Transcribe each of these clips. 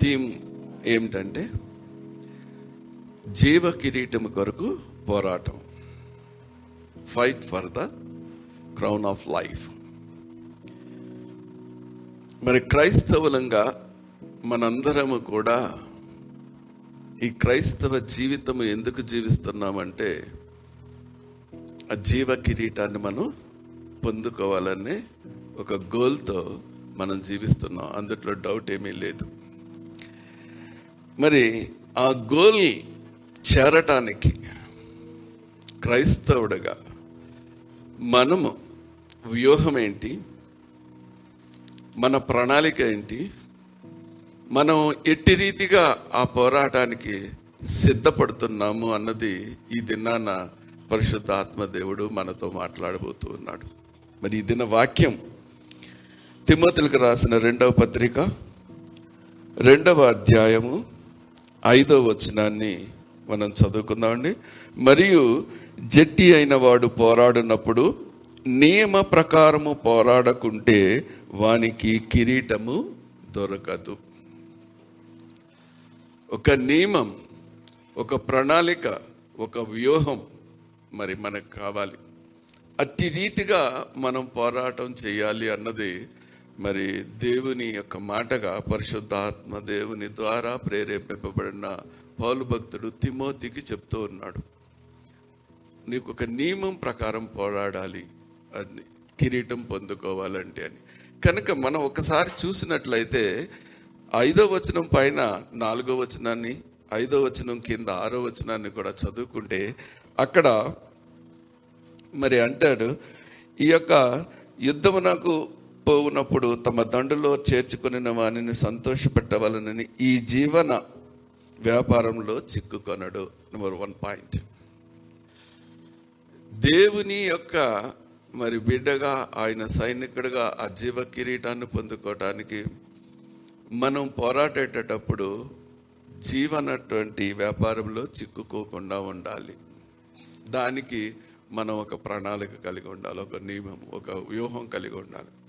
Theme ఏమిటంటే జీవ కిరీటం కొరకు పోరాటం. Fight for the crown of life మరి క్రైస్తవులంగా మనందరము కూడా ఈ క్రైస్తవ జీవితం ఎందుకు జీవిస్తున్నామంటే ఆ జీవ కిరీటాన్ని మనం పొందుకోవాలనే ఒక గోల్తో మనం జీవిస్తున్నాం. అందుట్లో డౌట్ ఏమీ లేదు. మరి ఆ గోల్ చేరటానికి క్రైస్తవుడగా మనము వ్యూహం ఏంటి? మన ప్రణాళిక ఏంటి? మనం ఎట్టి రీతిగా ఆ పోరాటానికి సిద్ధపడుతున్నాము అన్నది ఈ దినాన పరిశుద్ధ ఆత్మదేవుడు మనతో మాట్లాడబోతూ ఉన్నాడు. మరి ఈ దిన వాక్యం తిమ్మతులకు రాసిన రెండవ పత్రిక రెండవ అధ్యాయము ఐదో వచనాన్ని మనం చదువుకుందామండి. మరియు జట్టి అయిన వాడు పోరాడినప్పుడు నియమ ప్రకారము పోరాడకుంటే వానికి కిరీటము దొరకదు. ఒక నియమం ఒక ప్రణాళిక ఒక వ్యూహం మరి మనకు కావాలి. అట్టి రీతిగా మనం పోరాటం చేయాలి అన్నది మరి దేవుని యొక్క మాటగా పరిశుద్ధాత్మ దేవుని ద్వారా ప్రేరేపింపబడిన పౌలు భక్తుడు తిమోతికి చెప్తూ ఉన్నాడు. నీకు ఒక నియమం ప్రకారం పోరాడాలి అది కిరీటం పొందుకోవాలంటే అని. కనుక మనం ఒకసారి చూసినట్లయితే ఐదో వచనం పైన నాలుగో వచనాన్ని ఐదో వచనం కింద ఆరో వచనాన్ని కూడా చదువుకుంటే అక్కడ మరి అంటాడు ఈ యొక్క యుద్ధమునకు పోవునప్పుడు తమ దండులో చేర్చుకుని వానిని సంతోషపెట్టవలనని ఈ జీవన వ్యాపారంలో చిక్కుకొనడు. నెంబర్ వన్ పాయింట్ దేవుని యొక్క మరి బిడ్డగా ఆయన సైనికుడిగా ఆ జీవ కిరీటాన్ని పొందుకోవటానికి మనం పోరాడేటప్పుడు జీవనటువంటి వ్యాపారంలో చిక్కుకోకుండా ఉండాలి. దానికి మనం ఒక ప్రణాళిక కలిగి ఉండాలి ఒక నియమం ఒక వ్యూహం కలిగి ఉండాలి.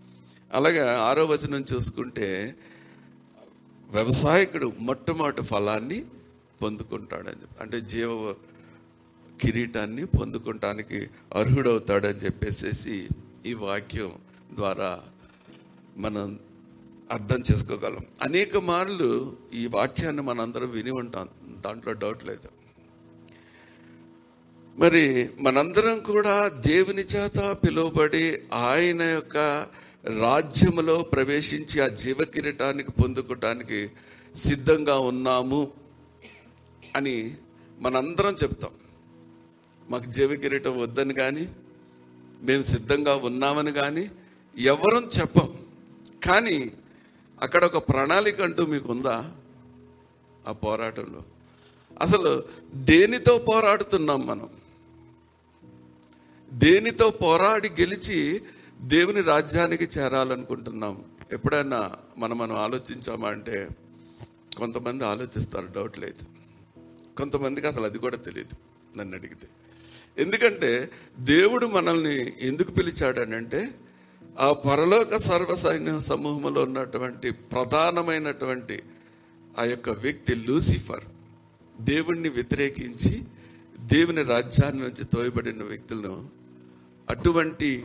అలాగే ఆరో వచనం చూసుకుంటే వ్యవసాయకుడు మొట్టమొదటి ఫలాన్ని పొందుకుంటాడని చెప్పి అంటే జీవ కిరీటాన్ని పొందుకుంటానికి అర్హుడవుతాడని చెప్పేసేసి ఈ వాక్యం ద్వారా మనం అర్థం చేసుకోగలం. అనేక మార్లు ఈ వాక్యాన్ని మనందరం విని ఉంటాం దాంట్లో డౌట్ లేదు. మరి మనందరం కూడా దేవుని చేత పిలువబడి ఆయన యొక్క రాజ్యములో ప్రవేశించి ఆ జీవ కిరీటానికి పొందుకోవటానికి సిద్ధంగా ఉన్నాము అని మనందరం చెప్తాం. మాకు జీవ కిరీటం వద్దని కానీ మేము సిద్ధంగా ఉన్నామని కానీ ఎవరం చెప్పం. కానీ అక్కడ ఒక ప్రణాళిక అంటూ మీకు ఉందా ఆ పోరాటంలో. అసలు దేనితో పోరాడుతున్నాం మనం? దేనితో పోరాడి గెలిచి దేవుని రాజ్యానికి చేరాలనుకుంటున్నాం. ఎప్పుడైనా మనం మనం ఆలోచించామా అంటే కొంతమంది ఆలోచిస్తారు డౌట్ లేదు. కొంతమందికి అసలు అది కూడా తెలియదు నన్ను అడిగితే. ఎందుకంటే దేవుడు మనల్ని ఎందుకు పిలిచాడనంటే ఆ పరలోక సర్వసైన్య సమూహంలో ఉన్నటువంటి ప్రధానమైనటువంటి ఆ యొక్క వ్యక్తి లూసిఫర్. దేవుణ్ణి వ్యతిరేకించి దేవుని రాజ్యాన్ని నుంచి తోయబడిన వ్యక్తులను అటువంటి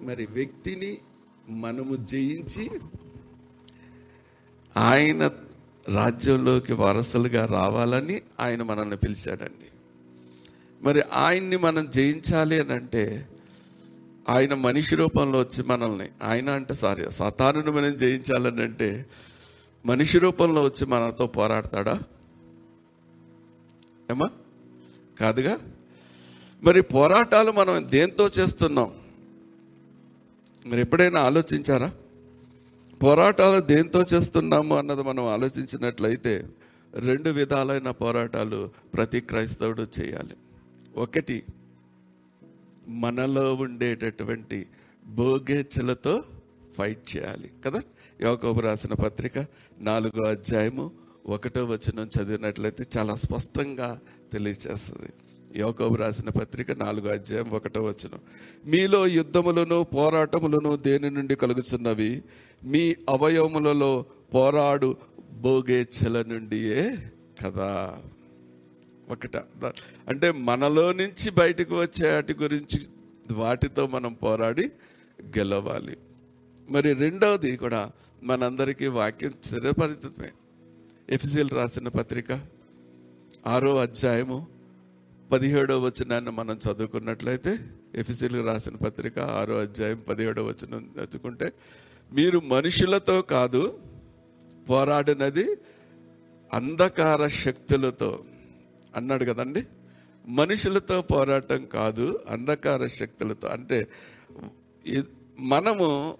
మరి వ్యక్తిని మనము జయించి ఆయన రాజ్యంలోకి వారసులుగా రావాలని ఆయన మనల్ని పిలిచాడండి. మరి ఆయన్ని మనం జయించాలి అని అంటే ఆయన మనిషి రూపంలో వచ్చి మనల్ని ఆయన అంటే సారీ సతానుని మనం జయించాలని అంటే మనిషి రూపంలో వచ్చి మనతో పోరాడతాడా? ఏమా? కాదుగా? మరి పోరాటాలు మనం దేంతో చేస్తున్నాం? మరి ఎప్పుడైనా ఆలోచించారా? పోరాటాలు దేంతో చేస్తున్నాము అన్నది మనం ఆలోచించినట్లయితే రెండు విధాలైన పోరాటాలు ప్రతి క్రైస్తవుడు చేయాలి. ఒకటి మనలో ఉండేటటువంటి భోగేచ్ఛలతో ఫైట్ చేయాలి కదా? యోకోబు రాసిన పత్రిక నాలుగో అధ్యాయము ఒకటో వచనం చదివినట్లయితే చాలా స్పష్టంగా తెలియజేస్తుంది యోకోబు రాసిన పత్రిక నాలుగో అధ్యాయం ఒకటో వచ్చిన మీలో యుద్ధములను పోరాటములను దేని నుండి కలుగుతున్నవి మీ అవయవములలో పోరాడు భోగేచ్ఛల నుండియే కదా. ఒకట. అంటే మనలో నుంచి బయటకు వచ్చే వాటి గురించి వాటితో మనం పోరాడి గెలవాలి. మరి రెండవది కూడా మనందరికీ వాక్యం స్థిరపరితమే. ఎఫిజిల్ రాసిన పత్రిక ఆరో అధ్యాయము పదిహేడో వచనాన్ని మనం చదువుకున్నట్లయితే ఎఫ్సిల్ రాసిన పత్రిక ఆరో అధ్యాయం పదిహేడో వచనం చదువుకుంటే మీరు మనుషులతో కాదు పోరాడినది అంధకార శక్తులతో. అన్నాడు కదండి. మనుషులతో పోరాటం కాదు అంధకార శక్తులతో. అంటే మనము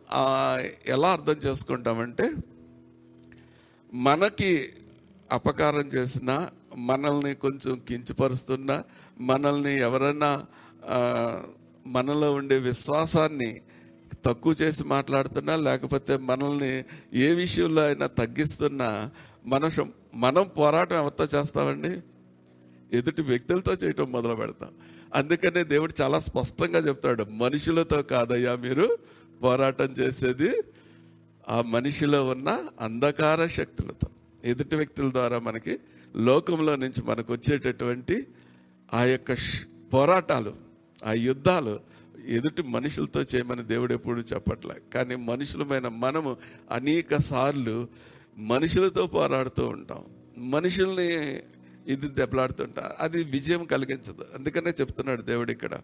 ఎలా అర్థం చేసుకుంటామంటే మనకి అపకారం చేసినా మనల్ని కొంచెం కించపరుస్తున్నా మనల్ని ఎవరైనా మనలో ఉండే విశ్వాసాన్ని తక్కువ చేసి మాట్లాడుతున్నా లేకపోతే మనల్ని ఏ విషయంలో అయినా తగ్గిస్తున్నా మన శం- మనం పోరాటం ఎవరితో చేస్తామండి? ఎదుటి వ్యక్తులతో చేయటం మొదలు పెడతాం. అందుకనే దేవుడు చాలా స్పష్టంగా చెప్తాడు మనుషులతో కాదయ్యా మీరు పోరాటం చేసేది ఆ మనిషిలో ఉన్న అంధకార శక్తులతో. ఎదుటి వ్యక్తుల ద్వారా మనకి లోకంలో నుంచి మనకు వచ్చేటటువంటి ఆ యొక్క పోరాటాలు ఆ యుద్ధాలు ఎదుటి మనుషులతో చేయమని దేవుడు ఎప్పుడు చెప్పట్లే. కానీ మనుషులమైన మనము అనేక సార్లు మనుషులతో పోరాడుతూ ఉంటాం. మనుషుల్ని ఇది దెబ్బలాడుతుంటా. అది విజయం కలిగించదు. అందుకనే చెప్తున్నాడు దేవుడు ఇక్కడ.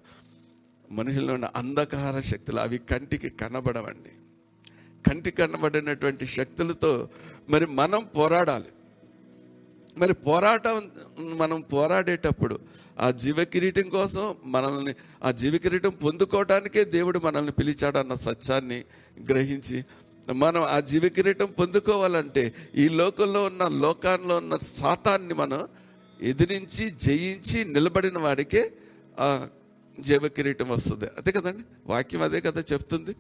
మనుషుల్లో ఉన్న అంధకార శక్తులు అవి కంటికి కనబడవండి. కంటి కనబడినటువంటి శక్తులతో మరి మనం పోరాడాలి. మరి పోరాటం మనం పోరాడేటప్పుడు ఆ జీవకిరీటం కోసం మనల్ని ఆ జీవకిరీటం పొందుకోవటానికే పొందుకోవడానికే దేవుడు మనల్ని పిలిచాడన్న సత్యాన్ని గ్రహించి మనం ఆ జీవ కిరీటం పొందుకోవాలంటే ఈ లోకంలో ఉన్న లోకాల్లో ఉన్న సాతాన్ని మనం ఎదిరించి జయించి నిలబడిన వాడికే ఆ జీవకిరీటం వస్తుంది. అదే కదండి? వాక్యం అదే కదా చెప్తుంది.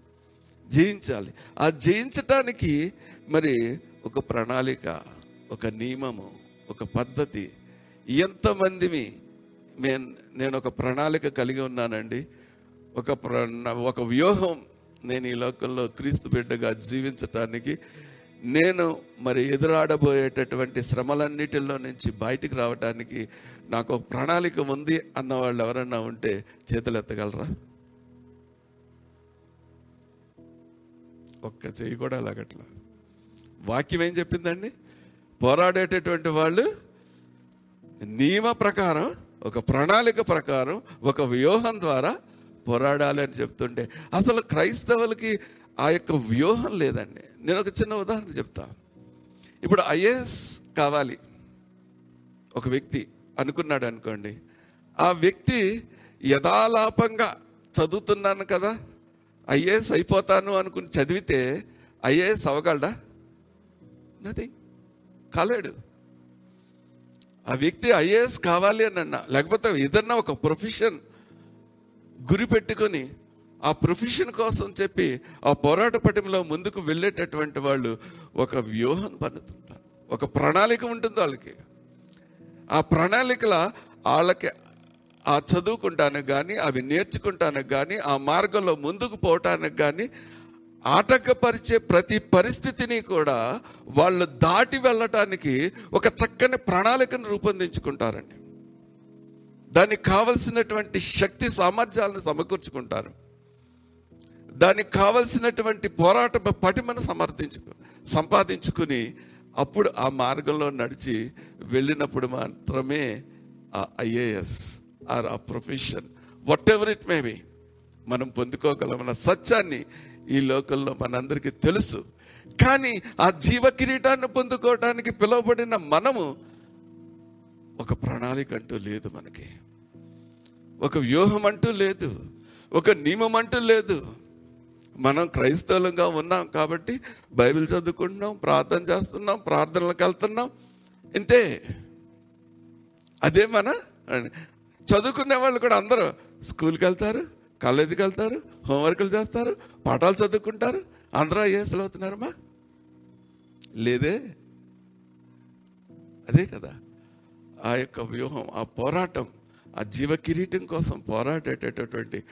జయించాలి. ఆ జయించటానికి మరి ఒక ప్రణాళిక ఒక నియమము ఒక పద్ధతి. ఎంతమందిమి నేను నేను ఒక ప్రణాళిక కలిగి ఉన్నానండి. ఒక ప్ర- ఒక వ్యూహం నేను ఈ లోకంలో క్రీస్తు బిడ్డగా జీవించటానికి. నేను మరి ఎదురాడబోయేటటువంటి శ్రమలన్నిటిలో నుంచి బయటికి రావటానికి నాకు ఒక ప్రణాళిక ఉంది అన్న వాళ్ళు ఎవరన్నా ఉంటే చేతులు ఎత్తగలరా ఒక్క చెయ్యి కూడా అలాగట్లా వాక్యం ఏం చెప్పిందండి? పోరాడేటటువంటి వాళ్ళు నియమ ప్రకారం ఒక ప్రణాళిక ప్రకారం ఒక వ్యూహం ద్వారా పోరాడాలి అని చెప్తుంటే అసలు క్రైస్తవులకి ఆ యొక్క వ్యూహం లేదండి. నేను ఒక చిన్న ఉదాహరణ చెప్తా. ఇప్పుడు ఐఏఎస్ కావాలి. ఒక వ్యక్తి అనుకున్నాడు అనుకోండి. ఆ వ్యక్తి యథాలాపంగా చదువుతున్నాను కదా ఐఏఎస్ అయిపోతాను అనుకుని చదివితే ఐఏఎస్ అవ్వగలడా? నథింగ్ కాలేడు. ఆ వ్యక్తి ఐఏఎస్ కావాలి అని అన్న లేకపోతే ఏదన్నా ఒక ప్రొఫెషన్ గురి పెట్టుకొని ఆ ప్రొఫెషన్ కోసం చెప్పి ఆ పోరాట పటంలో ముందుకు వెళ్ళేటటువంటి వాళ్ళు ఒక వ్యూహం పన్నుతుంటారు. ఒక ప్రణాళిక ఉంటుంది వాళ్ళకి. ఆ ప్రణాళికల వాళ్ళకి ఆ చదువుకుంటానికి కానీ అవి నేర్చుకుంటానికి కానీ ఆ మార్గంలో ముందుకు పోవటానికి కానీ ఆటంకపరిచే ప్రతి పరిస్థితిని కూడా వాళ్ళు దాటి వెళ్ళటానికి ఒక చక్కని ప్రణాళికను రూపొందించుకుంటారండి. దానికి కావలసినటువంటి శక్తి సామర్థ్యాలను సమకూర్చుకుంటారు. దానికి కావలసినటువంటి పోరాట పటిమను సమర్థించుకు సంపాదించుకుని అప్పుడు ఆ మార్గంలో నడిచి వెళ్ళినప్పుడు మాత్రమే ఆ ఐఏఎస్ ఆర్ ఆ profession whatever it may be మనం పొందుకోగలమన్న సత్యాన్ని ఈ లోకంలో మనందరికీ తెలుసు. కానీ ఆ జీవ కిరీటాన్ని పొందుకోవడానికి పిలువబడిన మనము ఒక ప్రణాళిక అంటూ లేదు మనకి. ఒక వ్యూహం అంటూ లేదు. ఒక నియమం అంటూ లేదు. మనం క్రైస్తవులంగా ఉన్నాం కాబట్టి బైబిల్ చదువుకుంటున్నాం ప్రార్థన చేస్తున్నాం ప్రార్థనలకు వెళ్తున్నాం. ఇంతే. అదే మన చదువుకునే వాళ్ళు కూడా అందరూ స్కూల్కి వెళ్తారు కాలేజీకి వెళ్తారు హోంవర్క్లు చేస్తారు పాఠాలు చదువుకుంటారు. అందరూ ఐఏఎస్లు అవుతున్నారమ్మా? లేదే. అదే కదా. ఆ యొక్క వ్యూహం ఆ పోరాటం ఆ జీవ కిరీటం కోసం పోరాడేటటువంటి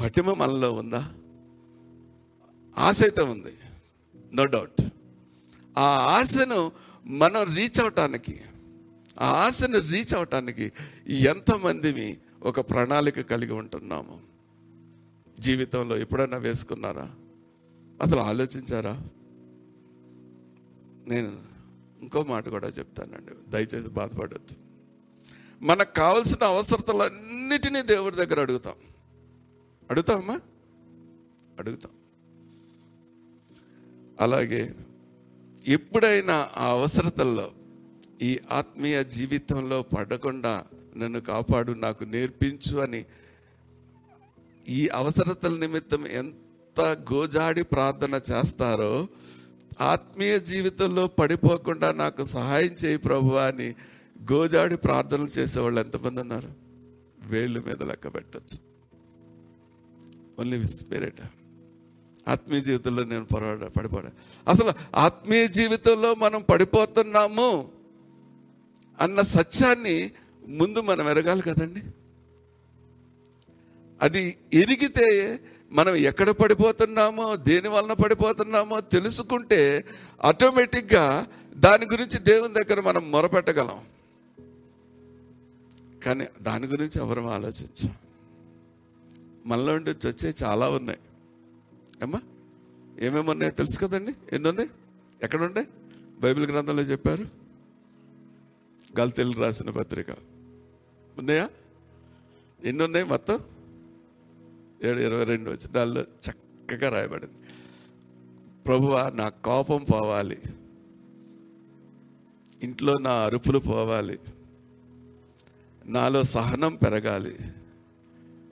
పటిమ మనలో ఉందా? ఆశ అయితే ఉంది. నో డౌట్ ఆ ఆశను మనం రీచ్ అవటానికి ఆ ఆశను రీచ్ అవటానికి ఎంతమందిని ఒక ప్రణాళిక కలిగి ఉంటున్నాము? జీవితంలో ఎప్పుడన్నా వేసుకున్నారా? అసలు ఆలోచించారా? నేను ఇంకో మాట కూడా చెప్తానండి. దయచేసి బాధపడద్దు. మనకు కావలసిన అవసరతలన్నిటినీ దేవుడి దగ్గర అడుగుతాం. అడుగుతామా అడుగుతాం. అలాగే ఎప్పుడైనా ఆ అవసరతల్లో ఈ ఆత్మీయ జీవితంలో పడకుండా నన్ను కాపాడు నాకు నేర్పించు అని ఈ అవసరతల నిమిత్తం ఎంత గోజాడి ప్రార్థన చేస్తారో ఆత్మీయ జీవితంలో పడిపోకుండా నాకు సహాయం చేయి ప్రభు అని గోజాడి ప్రార్థనలు చేసేవాళ్ళు ఎంతమంది ఉన్నారు? వేళ్ళు మీద లెక్క పెట్టచ్చు. ఓన్లీ స్పిరిట్ ఆత్మీయ జీవితంలో నేను పొరపాటు పడిపోడా? అసలు ఆత్మీయ జీవితంలో మనం పడిపోతున్నాము అన్న సత్యాన్ని ముందు మనం ఎరగాలి కదండి. అది ఎరిగితే మనం ఎక్కడ పడిపోతున్నామో దేని వలన పడిపోతున్నామో తెలుసుకుంటే ఆటోమేటిక్గా దాని గురించి దేవుని దగ్గర మనం మొరపెట్టగలం. కానీ దాని గురించి ఎవరు ఆలోచించాం. మనలో ఉండి వచ్చే చాలా ఉన్నాయి. ఏమ్మా? ఏమేమి ఉన్నాయో తెలుసు కదండి? ఎన్ని ఉన్నాయి? ఎక్కడ ఉన్నాయి బైబిల్ గ్రంథంలో చెప్పారు. గల్తెలు రాసిన పత్రిక. ఉన్నాయా? ఎన్ని ఉన్నాయి మొత్తం? ఏడు ఇరవై రెండు వచ్చినాల్లో చక్కగా రాయబడింది. ప్రభువా నా కోపం పోవాలి. ఇంట్లో నా అరుపులు పోవాలి. నాలో సహనం పెరగాలి.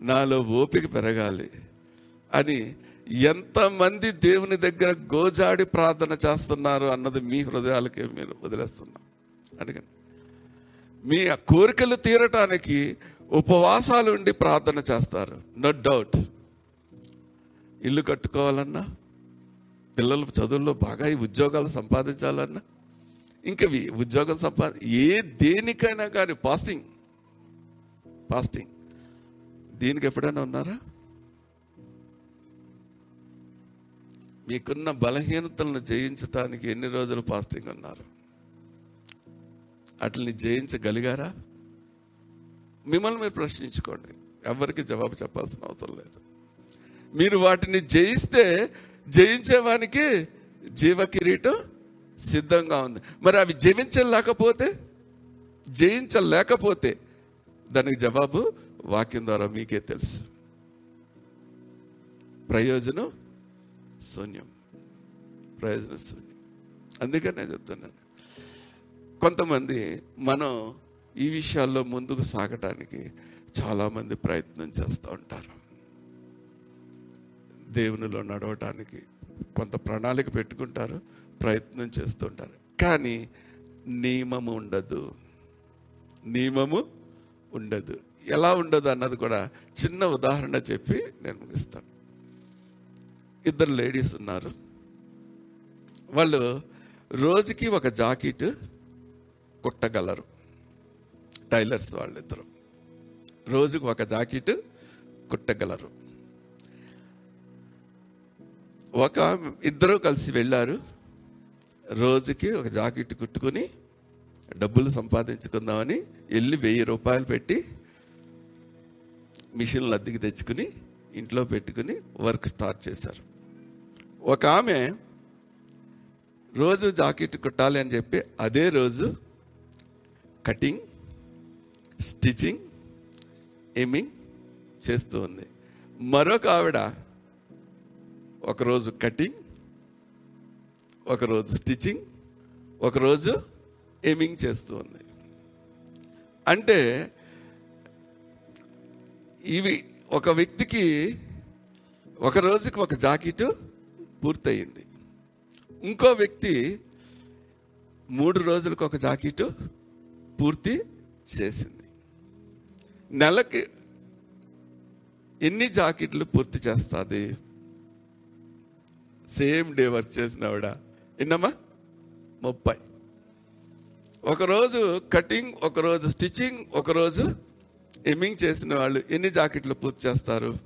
నాలో ఓపిక పెరగాలి అని ఎంతమంది దేవుని దగ్గర గోజాడి ప్రార్థన చేస్తున్నారు అన్నది మీ హృదయాలకే మీరు వదిలేస్తున్నాం. అడిగండి. మీ ఆ కోరికలు తీరటానికి ఉపవాసాలు ఉండి ప్రార్థన చేస్తారు. నో డౌట్ ఇల్లు కట్టుకోవాలన్నా పిల్లలు చదువుల్లో బాగా ఈ ఉద్యోగాలు సంపాదించాలన్నా ఇంకవి ఉద్యోగం సంపా ఏ దేనికైనా కానీ పాస్టింగ్ పాస్టింగ్ దీనికి ఎప్పుడైనా ఉన్నారా? మీకున్న బలహీనతలను జయించటానికి ఎన్ని రోజులు పాస్టింగ్ ఉన్నారు? అట్లని జయించగలిగారా? మిమ్మల్ని మీరు ప్రశ్నించుకోండి. ఎవరికి జవాబు చెప్పాల్సిన అవసరం లేదు. మీరు వాటిని జయిస్తే జయించేవానికి జీవ కిరీటం సిద్ధంగా ఉంది. మరి అవి జయించలేకపోతే జయించలేకపోతే దానికి జవాబు వాక్యం ద్వారా మీకే తెలుసు. ప్రయోజనం శూన్యం. ప్రయోజనం శూన్యం. అందుకనే చెప్తున్నాను. కొంతమంది మనం ఈ విషయాల్లో ముందుకు సాగటానికి చాలామంది ప్రయత్నం చేస్తూ ఉంటారు. దేవునిలో నడవటానికి కొంత ప్రణాళిక పెట్టుకుంటారు ప్రయత్నం చేస్తుంటారు కానీ నియమము ఉండదు. నియమము ఉండదు. ఎలా ఉండదు అన్నది కూడా చిన్న ఉదాహరణ చెప్పి నేను ముగిస్తాను. ఇద్దరు లేడీస్ ఉన్నారు. వాళ్ళు రోజుకి ఒక జాకెట్ కుట్టగలరు. టైలర్స్ వాళ్ళిద్దరు. రోజుకు ఒక జాకెట్ కుట్టగలరు. ఒక ఇద్దరు కలిసి వెళ్ళారు. రోజుకి ఒక జాకెట్ కుట్టుకుని డబ్బులు సంపాదించుకుందామని వెళ్ళి వెయ్యి రూపాయలు పెట్టి మిషన్లు అద్దెకి తెచ్చుకుని ఇంట్లో పెట్టుకుని వర్క్ స్టార్ట్ చేశారు. ఒక ఆమె రోజు జాకెట్ కుట్టాలి అని చెప్పి అదే రోజు కటింగ్ స్టిచ్చింగ్ ఎమింగ్ చేస్తూ ఉంది. మరొక ఆవిడ ఒకరోజు కటింగ్ ఒకరోజు స్టిచ్చింగ్ ఒకరోజు ఎమింగ్ చేస్తూ ఉంది. అంటే ఇవి ఒక వ్యక్తికి ఒక రోజుకి ఒక జాకెట్ పూర్తయింది. ఇంకో వ్యక్తి మూడు రోజులకు ఒక జాకెట్ పూర్తి చేసింది. నెలకి ఎన్ని జాకెట్లు పూర్తి చేస్తుంది? సేమ్ డే వర్క్ చేసినావిడ? ఎన్నమ్మా? ముప్పై. ఒకరోజు కటింగ్ ఒకరోజు స్టిచ్చింగ్ ఒకరోజు ఎమ్మింగ్ చేసిన వాళ్ళు ఎన్ని జాకెట్లు పూర్తి చేస్తారు?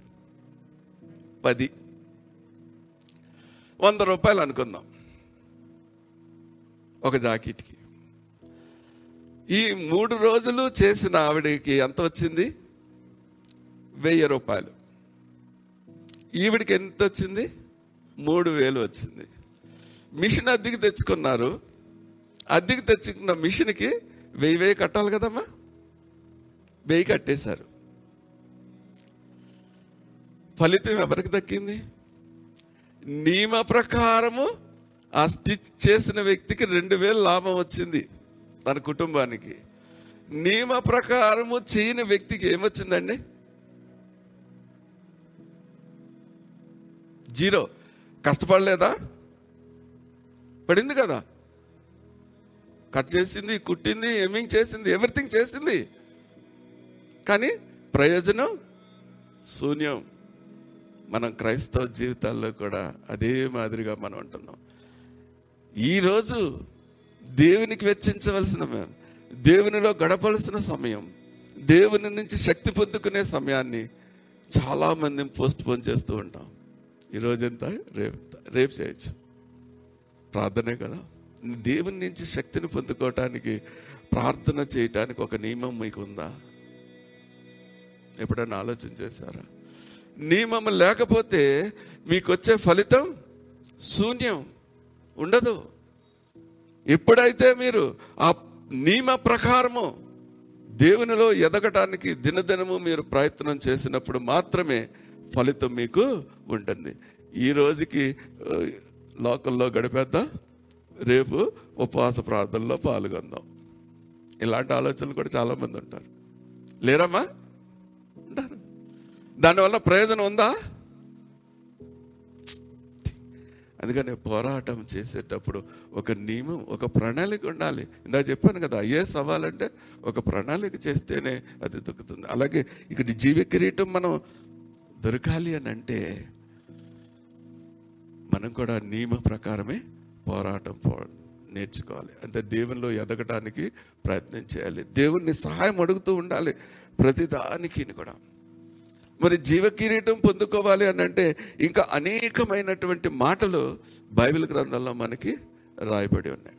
పది. వంద రూపాయలు అనుకుందాం. ఒక జాకెట్కి. ఈ మూడు రోజులు చేసిన ఆవిడకి ఎంత వచ్చింది? వెయ్యి రూపాయలు. ఈవిడికి ఎంత వచ్చింది? మూడు వేలు వచ్చింది. మిషన్ అద్దెకి తెచ్చుకున్నారు. అద్దెకి తెచ్చుకున్న మిషన్కి వెయ్యి వెయ్యి కట్టాలి కదమ్మా? వెయ్యి కట్టేశారు. ఫలితం ఎవరికి దక్కింది? నియమ ప్రకారము ఆ స్టిచ్ చేసిన వ్యక్తికి రెండు వేలు లాభం వచ్చింది. తన కుటుంబానికి. నియమ ప్రకారము చేయని వ్యక్తికి ఏమొచ్చిందండి? జీరో. కష్టపడలేదా? పడింది కదా. కట్ చేసింది కుట్టింది ఎమింగ్ చేసింది ఎవ్రీథింగ్ చేసింది. కానీ ప్రయోజనం శూన్యం. మనం క్రైస్తవ జీవితాల్లో కూడా అదే మాదిరిగా మనం ఉంటున్నాం. ఈరోజు దేవునికి వెచ్చించవలసిన దేవునిలో గడపవలసిన సమయం. దేవుని నుంచి శక్తి పొందుకునే సమయాన్ని చాలామంది పోస్ట్ పోన్ చేస్తూ ఉంటాం. ఈరోజు ఎంత రేపు రేపు చేయొచ్చు. ప్రార్థనే కదా. దేవుని నుంచి శక్తిని పొందుకోవటానికి ప్రార్థన చేయటానికి ఒక నియమం మీకు ఉందా ఎప్పుడైనా ఆలోచన చేశారా? నియమం లేకపోతే మీకు వచ్చే ఫలితం శూన్యం. ఉండదు. ఎప్పుడైతే మీరు ఆ నియమ ప్రకారము దేవునిలో ఎదగటానికి దినదినము మీరు ప్రయత్నం చేసినప్పుడు మాత్రమే ఫలితం మీకు ఉంటుంది. ఈ రోజుకి లోకల్లో గడిపేద్దాం. రేపు ఉపవాస ప్రార్థనలో పాల్గొందాం. ఇలాంటి ఆలోచనలు కూడా చాలామంది ఉంటారు. లేరమ్మా? ఉంటారు. దానివల్ల ప్రయోజనం ఉందా? అందుకని పోరాటం చేసేటప్పుడు ఒక నియమం ఒక ప్రణాళిక ఉండాలి. ఇందా చెప్పాను కదా అయ్యే సవాలంటే ఒక ప్రణాళిక చేస్తేనే అది దొరుకుతుంది. అలాగే ఇక్కడ జీవ కిరీటం మనం దొరకాలి అని అంటే మనం కూడా నియమ ప్రకారమే పోరాటం పో నేర్చుకోవాలి. అంటే దేవునిలో ఎదగటానికి ప్రయత్నం చేయాలి. దేవుణ్ణి సహాయం అడుగుతూ ఉండాలి ప్రతిదానికి కూడా. మరి జీవకిరీటం పొందుకోవాలి అని అంటే ఇంకా అనేకమైనటువంటి మాటలు బైబిల్ గ్రంథంలో మనకి రాయబడి ఉన్నాయి.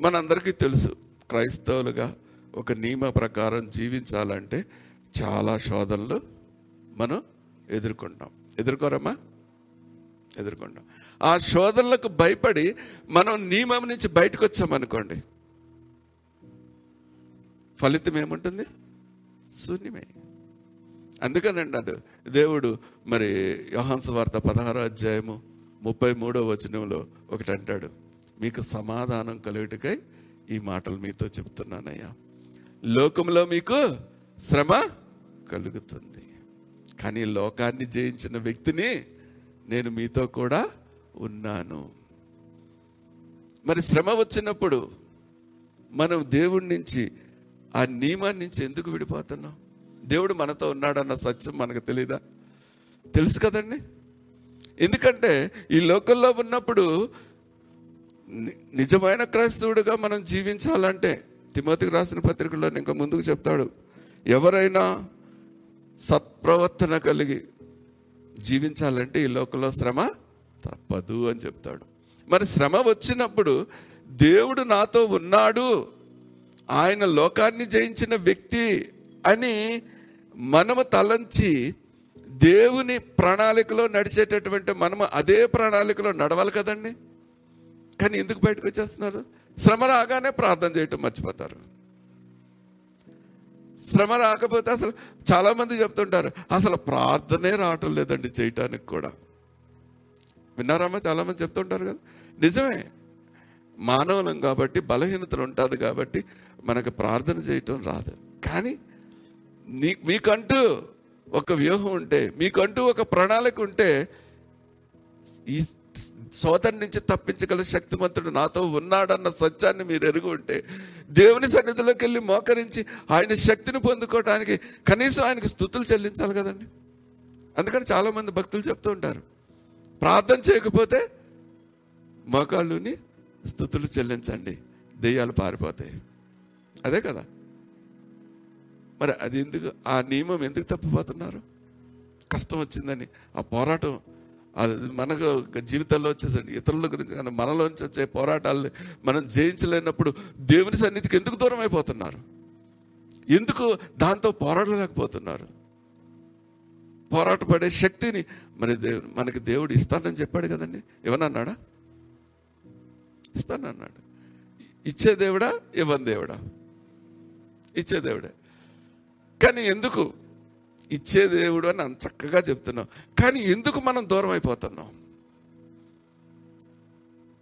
మనందరికీ తెలుసు క్రైస్తవులుగా ఒక నియమ ప్రకారం జీవించాలంటే చాలా శోధనలు మనం ఎదుర్కొంటాం. ఎదుర్కోరమ్మా? ఎదుర్కొంటాం. ఆ శోధనలకు భయపడి మనం నియమం నుంచి బయటకు వచ్చామనుకోండి ఫలితం ఏముంటుంది? శూన్యమే. అందుకని అన్నాడు దేవుడు మరి యోహాన్స్ వార్త పదహారో అధ్యాయము ముప్పై మూడో వచనంలో ఒకటి అంటాడు మీకు సమాధానం కలుగుటకై ఈ మాటలు మీతో చెప్తున్నానయ్యా. లోకంలో మీకు శ్రమ కలుగుతుంది. కానీ లోకాన్ని జయించిన వ్యక్తిని నేను మీతో కూడా ఉన్నాను. మరి శ్రమ వచ్చినప్పుడు మనం దేవుడి నుంచి ఆ నియమాన్ని నుంచి ఎందుకు విడిపోతున్నాం? దేవుడు మనతో ఉన్నాడన్న సత్యం మనకు తెలీదా? తెలుసు కదండి. ఎందుకంటే ఈ లోకల్లో ఉన్నప్పుడు నిజమైన క్రైస్తవుడిగా మనం జీవించాలంటే తిమోతికి రాసిన పత్రికలో ఇంకా ముందుకు చెప్తాడు ఎవరైనా సత్ప్రవర్తన కలిగి జీవించాలంటే ఈ లోకంలో శ్రమ తప్పదు అని చెప్తాడు. మరి శ్రమ వచ్చినప్పుడు దేవుడు నాతో ఉన్నాడు ఆయన లోకాన్ని జయించిన వ్యక్తి అని మనము తలంచి దేవుని ప్రణాళికలో నడిచేటటువంటి మనము అదే ప్రణాళికలో నడవాలి కదండి? కానీ ఎందుకు బయటకు వచ్చేస్తున్నారు? శ్రమ రాగానే ప్రార్థన చేయటం మర్చిపోతారు. శ్రమ రాకపోతే అసలు చాలామంది చెప్తుంటారు అసలు ప్రార్థనే రావటం లేదండి చేయటానికి కూడా. విన్నారమ్మా? చాలామంది చెప్తుంటారు కదా. నిజమే. మానవులం కాబట్టి బలహీనతలు ఉంటుంది కాబట్టి మనకు ప్రార్థన చేయటం రాదు. కానీ నీ మీకంటూ ఒక వ్యూహం ఉంటే మీకంటూ ఒక ప్రణాళిక ఉంటే ఈ సోదరి నుంచి తప్పించగల శక్తిమంతుడు నాతో ఉన్నాడన్న సత్యాన్ని మీరు ఎరుగు ఉంటే దేవుని సన్నిధిలోకి వెళ్ళి మోకరించి ఆయన శక్తిని పొందుకోవడానికి కనీసం ఆయనకి స్థుతులు చెల్లించాలి కదండి. అందుకని చాలామంది భక్తులు చెప్తూ ఉంటారు ప్రార్థన చేయకపోతే మోకాళ్ళుని స్థుతులు చెల్లించండి దెయ్యాలు పారిపోతాయి. అదే కదా. మరి అది ఎందుకు? ఆ నియమం ఎందుకు తప్పిపోతున్నారు? కష్టం వచ్చిందని ఆ పోరాటం అది మనకు జీవితంలో వచ్చేసండి ఇతరుల గురించి కానీ మనలోంచి వచ్చే పోరాటాలు మనం జయించలేనప్పుడు దేవుని సన్నిధికి ఎందుకు దూరం అయిపోతున్నారు? ఎందుకు దాంతో పోరాడలేకపోతున్నారు? పోరాటపడే శక్తిని మరి దేవుడు మనకి దేవుడు ఇస్తానని చెప్పాడు కదండి. ఏమన్నాడా ఇస్తానన్నాడు. ఇచ్చే దేవుడా? ఇవ్వని దేవుడా? ఇచ్చే దేవుడే. కానీ ఎందుకు? ఇచ్చే దేవుడు అని అంత చక్కగా చెప్తున్నాం కానీ ఎందుకు మనం దూరం అయిపోతున్నాం?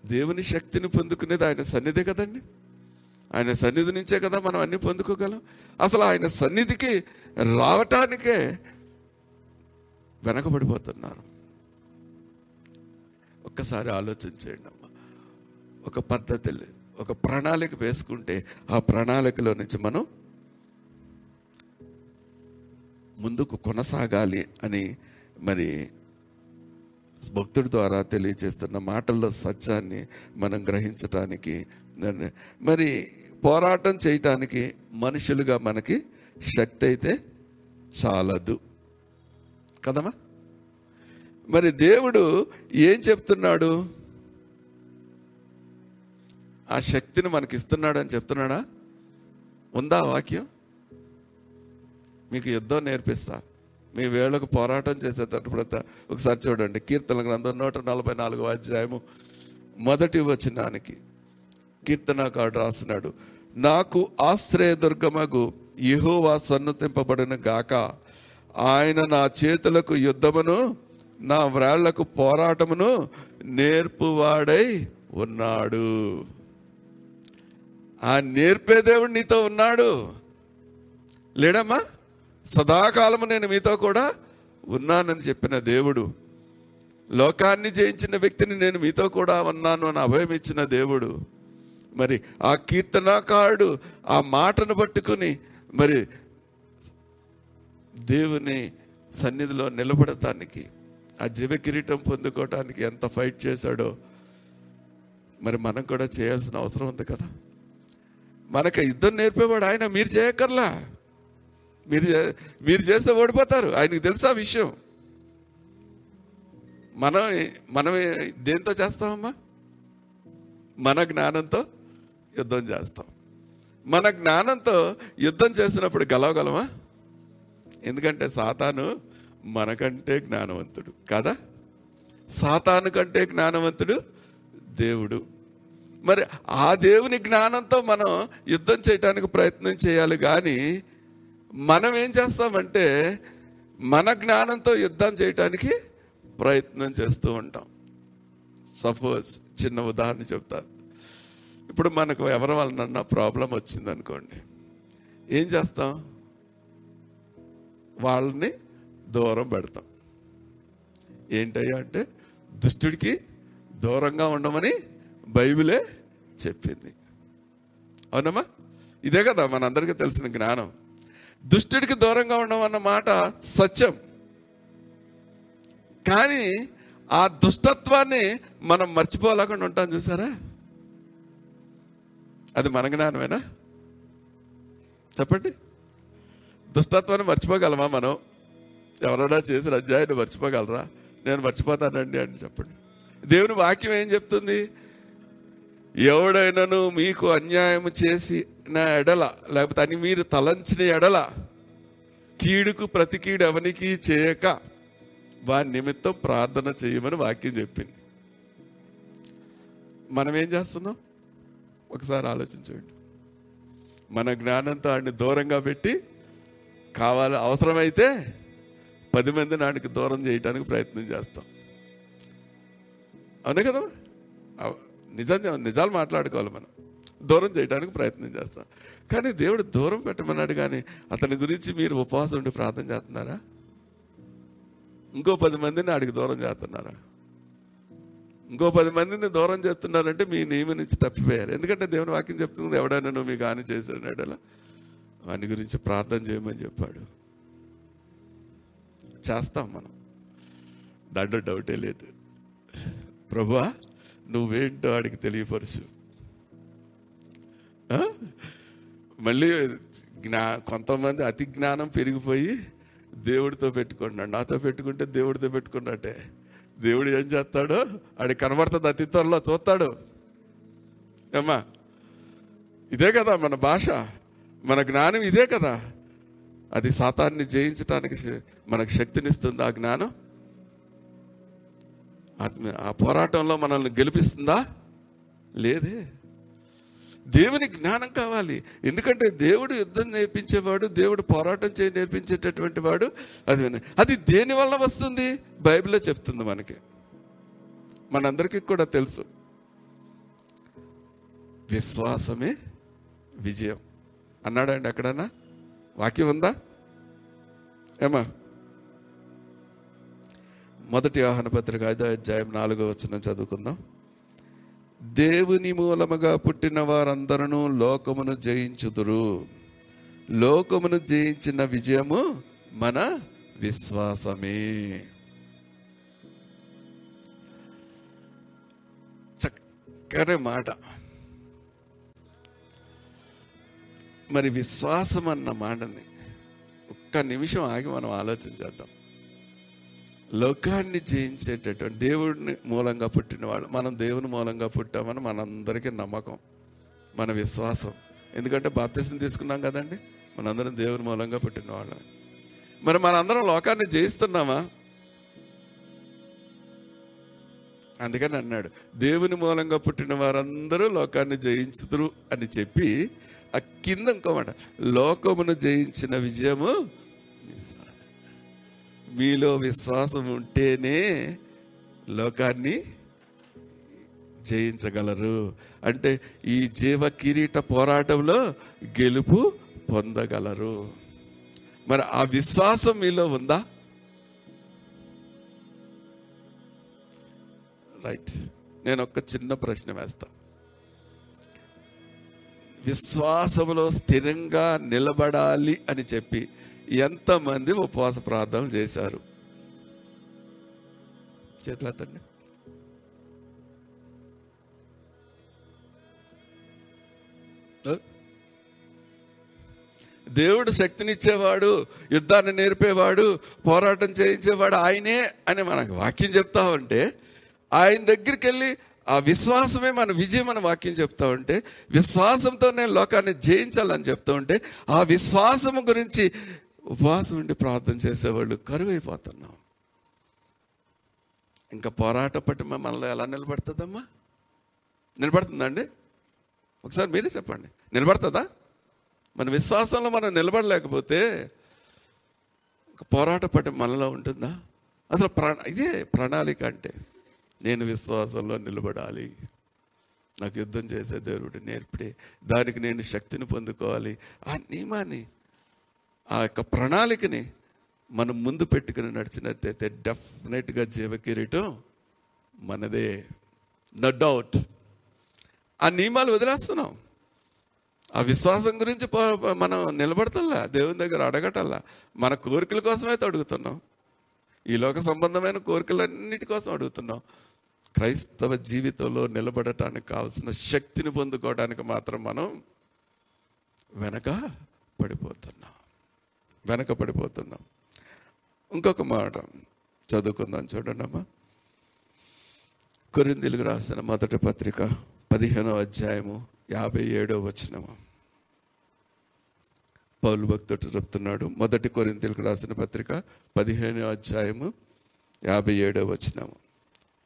దేవుని శక్తిని పొందుకునేది ఆయన సన్నిధి కదండి. ఆయన సన్నిధి నుంచే కదా మనం అన్ని పొందుకోగలం. అసలు ఆయన సన్నిధికి రావటానికే వెనకబడిపోతున్నారు. ఒక్కసారి ఆలోచించేయండి అమ్మ. ఒక పద్ధతి ఒక ప్రణాళిక వేసుకుంటే ఆ ప్రణాళికలో నుంచి మనం ముందుకు కొనసాగాలి అని మరి భక్తుడి ద్వారా తెలియజేస్తున్న మాటల్లో సత్యాన్ని మనం గ్రహించటానికి మరి పోరాటం చేయటానికి మనుషులుగా మనకి శక్తి అయితే చాలదు. కదమ్మా? మరి దేవుడు ఏం చెప్తున్నాడు? ఆ శక్తిని మనకి ఇస్తున్నాడు అని చెప్తున్నాడా? ఉందా వాక్యం? మీకు యుద్ధం నేర్పిస్తా. మీ వేళకు పోరాటం చేసేటప్పుడు ఒకసారి చూడండి కీర్తన గ్రంథం నూట నలభై నాలుగో అధ్యాయము మొదటి వచనానికి కీర్తనకాడు రాసినాడు నాకు ఆశ్రయదుర్గమగు యెహోవా సన్నుతింపబడిన గాక. ఆయన నా చేతులకు యుద్ధమును నా వ్రాళ్ళకు పోరాటమును నేర్పువాడై ఉన్నాడు. ఆ నేర్పే దేవుడు నీతో ఉన్నాడు. లేడమ్మా సదాకాలము నేను మీతో కూడా ఉన్నానని చెప్పిన దేవుడు లోకాన్ని జయించిన వ్యక్తిని నేను మీతో కూడా ఉన్నాను అని అభయం ఇచ్చిన దేవుడు మరి ఆ కీర్తనాకారుడు ఆ మాటను పట్టుకుని మరి దేవుని సన్నిధిలో నిలబడటానికి ఆ జీవ కిరీటం పొందుకోవటానికి ఎంత ఫైట్ చేశాడో మరి మనం కూడా చేయాల్సిన అవసరం ఉంది కదా. మనకు యుద్ధం నేర్పేవాడు ఆయన మీరు చేయక్కర్లా. మీరు చే- మీరు చేస్తే ఓడిపోతారు. ఆయనకు తెలుసా ఆ విషయం? మనం మనం దేంతో చేస్తామమ్మా? మన జ్ఞానంతో యుద్ధం చేస్తాం. మన జ్ఞానంతో యుద్ధం చేసినప్పుడు గెలవగలమా? ఎందుకంటే సాతాను మనకంటే జ్ఞానవంతుడు కదా? సాతాను కంటే జ్ఞానవంతుడు దేవుడు. మరి ఆ దేవుని జ్ఞానంతో మనం యుద్ధం చేయడానికి ప్రయత్నం చేయాలి కానీ మనం ఏం చేస్తామంటే మన జ్ఞానంతో యుద్ధం చేయటానికి ప్రయత్నం చేస్తూ ఉంటాం. సపోజ్ చిన్న ఉదాహరణ చెప్తాను ఇప్పుడు మనకు ఎవరి వలన ప్రాబ్లం వచ్చింది అనుకోండి ఏం చేస్తాం? వాళ్ళని దూరం పెడతాం. ఏంటయ్యా అంటే దుష్టుడికి దూరంగా ఉండమని బైబిలే చెప్పింది. అవునమ్మా? ఇదే కదా మనందరికీ తెలిసిన జ్ఞానం. దుష్టుడికి దూరంగా ఉండడం అన్న మాట సత్యం. కానీ ఆ దుష్టత్వాన్ని మనం మర్చిపోలేకుండా ఉంటాం చూసారా? అది మన జ్ఞానమేనా? చెప్పండి. దుష్టత్వాన్ని మర్చిపోగలమా మనం? ఎవరైనా చేసిన అధ్యాయాన్ని మర్చిపోగలరా? నేను మర్చిపోతానండి అని చెప్పండి. దేవుని వాక్యం ఏం చెప్తుంది? ఎవడైనాను మీకు అన్యాయం చేసి నా ఎడల లేకపోతే అని మీరు తలంచిన ఎడల కీడుకు ప్రతి కీడు ఎవనికి చేయక వారి నిమిత్తం ప్రార్థన చేయమని వాక్యం చెప్పింది. మనం ఏం చేస్తున్నాం? ఒకసారి ఆలోచించండి. మన జ్ఞానంతో ఆడిని దూరంగా పెట్టి కావాలి అవసరమైతే పది మంది నాడికి దూరం చేయడానికి ప్రయత్నం చేస్తాం. అవునే కదా? నిజం నిజాలు మాట్లాడుకోవాలి మనం. దూరం చేయడానికి ప్రయత్నం చేస్తాం. కానీ దేవుడు దూరం పెట్టమన్నాడు కానీ అతని గురించి మీరు ఉపవాసం ఉండి ప్రార్థన చేస్తున్నారా? ఇంకో పది మందిని ఆడికి దూరం చేస్తున్నారా? ఇంకో పది మందిని దూరం చేస్తున్నారంటే మీ నియమం నుంచి తప్పిపోయారు. ఎందుకంటే దేవుని వాక్యం చెప్తుంది ఎవడైనా నువ్వు మీకు హాని చేశాడు అలా. వాని గురించి ప్రార్థన చేయమని చెప్పాడు. చేస్తాం మనం. దాంట్లో డౌటే లేదు. ప్రభువా నువ్వేంటో వాడికి తెలియపరచు. మళ్ళీ జ్ఞా కొంతమంది అతి జ్ఞానం పెరిగిపోయి దేవుడితో పెట్టుకుంటున్నాడు నాతో పెట్టుకుంటే దేవుడితో పెట్టుకున్నట్టే. దేవుడు ఏం చేస్తాడు? ఆడి కనబడుతుంది అతి త్వరలో చూస్తాడు. ఏమ్మా? ఇదే కదా మన భాష. మన జ్ఞానం ఇదే కదా. అది సాతాన్ని జయించడానికి మనకు శక్తినిస్తుంది ఆ జ్ఞానం. ఆత్మ- ఆ పోరాటంలో మనల్ని గెలిపిస్తుందా? లేదే. దేవుని జ్ఞానం కావాలి. ఎందుకంటే దేవుడు యుద్ధం నేర్పించేవాడు దేవుడు పోరాటం చేయ నేర్పించేటటువంటి వాడు అది అది దేని వల్ల వస్తుంది? బైబిల్లో చెప్తుంది మనకి. మనందరికీ కూడా తెలుసు. విశ్వాసమే విజయం. అన్నాడండి ఎక్కడన్నా? వాక్యం ఉందా? ఏమా? మొదటి ఆహ్వాన పత్రిక ఐదో అధ్యాయం నాలుగో వచ్చిన చదువుకుందాం. దేవుని మూలముగా పుట్టిన వారందరూ లోకమును జయించుదురు. లోకమును జయించిన విజయము మన విశ్వాసమే. చక్కని మాట. మరి విశ్వాసం అన్న మాటని ఒక్క నిమిషం ఆగి మనం ఆలోచన చేద్దాం. లోకాన్ని జయించేటటువంటి దేవుడిని మూలంగా పుట్టిన వాళ్ళు మనం దేవుని మూలంగా పుట్టామని మనందరికీ నమ్మకం మన విశ్వాసం. ఎందుకంటే బాప్తిసం తీసుకున్నాం కదండి మనందరం దేవుని మూలంగా పుట్టిన వాళ్ళమే మరి మనందరం లోకాన్ని జయిస్తున్నామా? అందుకని అన్నాడు దేవుని మూలంగా పుట్టిన వారందరూ లోకాన్ని జయించుదురు అని చెప్పి ఆ కింద ఇంకోమాట లోకమును జయించిన విజయము మీలో విశ్వాసం ఉంటేనే లోకాన్ని జయించగలరు. అంటే ఈ జీవ కిరీట పోరాటంలో గెలుపు పొందగలరు. మరి ఆ విశ్వాసం మీలో ఉందా? రైట్ నేను ఒక చిన్న ప్రశ్న వేస్తా. విశ్వాసములో స్థిరంగా నిలబడాలి అని చెప్పి ఎంతమంది ఉపవాస ప్రార్థనలు చేశారు? చేతులెత్తండి దేవుడు శక్తినిచ్చేవాడు యుద్ధాన్ని నేర్పేవాడు పోరాటం చేయించేవాడు ఆయనే అని మనకు వాక్యం చెప్తా ఉంటే ఆయన దగ్గరికి వెళ్ళి ఆ విశ్వాసమే మన విజయం మన వాక్యం చెప్తా ఉంటే విశ్వాసంతో నేను లోకాన్ని జయించాలని చెప్తూ ఉంటే ఆ విశ్వాసము గురించి ఉపవాసం ఉండి ప్రార్థన చేసేవాళ్ళు కరువైపోతున్నాం. ఇంకా పోరాట పట్టి మనలో ఎలా నిలబడుతుందమ్మా? నిలబడుతుందండి? ఒకసారి మీరే చెప్పండి. నిలబడుతుందా? మన విశ్వాసంలో మనం నిలబడలేకపోతే పోరాట పట్టి మనలో ఉంటుందా? అసలు ప్రణా ఇదే ప్రణాళిక అంటే నేను విశ్వాసంలో నిలబడాలి. నాకు యుద్ధం చేసే దేవుడు నేర్పిడే దానికి నేను శక్తిని పొందుకోవాలి. ఆ నియమాన్ని ఆ యొక్క ప్రణాళికని మనం ముందు పెట్టుకుని నడిచినట్టయితే డెఫినెట్గా జీవకిరీటం మనదే. నో డౌట్ ఆ నియమాలు వదిలేస్తున్నాం. ఆ విశ్వాసం గురించి మనం నిలబడతల్లా దేవుని దగ్గర అడగటల్లా. మన కోరికల కోసమైతే అడుగుతున్నాం. ఈ లోక సంబంధమైన కోరికలన్నిటి కోసం అడుగుతున్నాం. క్రైస్తవ జీవితంలో నిలబడటానికి కావాల్సిన శక్తిని పొందుకోవడానికి మాత్రం మనం వెనక పడిపోతున్నాం. వెనక పడిపోతున్నాం ఇంకొక మాట చదువుకుందాం చూడండమ్మా. అమ్మా రాసిన మొదటి పత్రిక పదిహేనో అధ్యాయము యాభై ఏడో వచనము. పౌలు భక్తుడు చెప్తున్నాడు మొదటి కొరింతలకు రాసిన పత్రిక పదిహేనో అధ్యాయము యాభై ఏడో వచనము.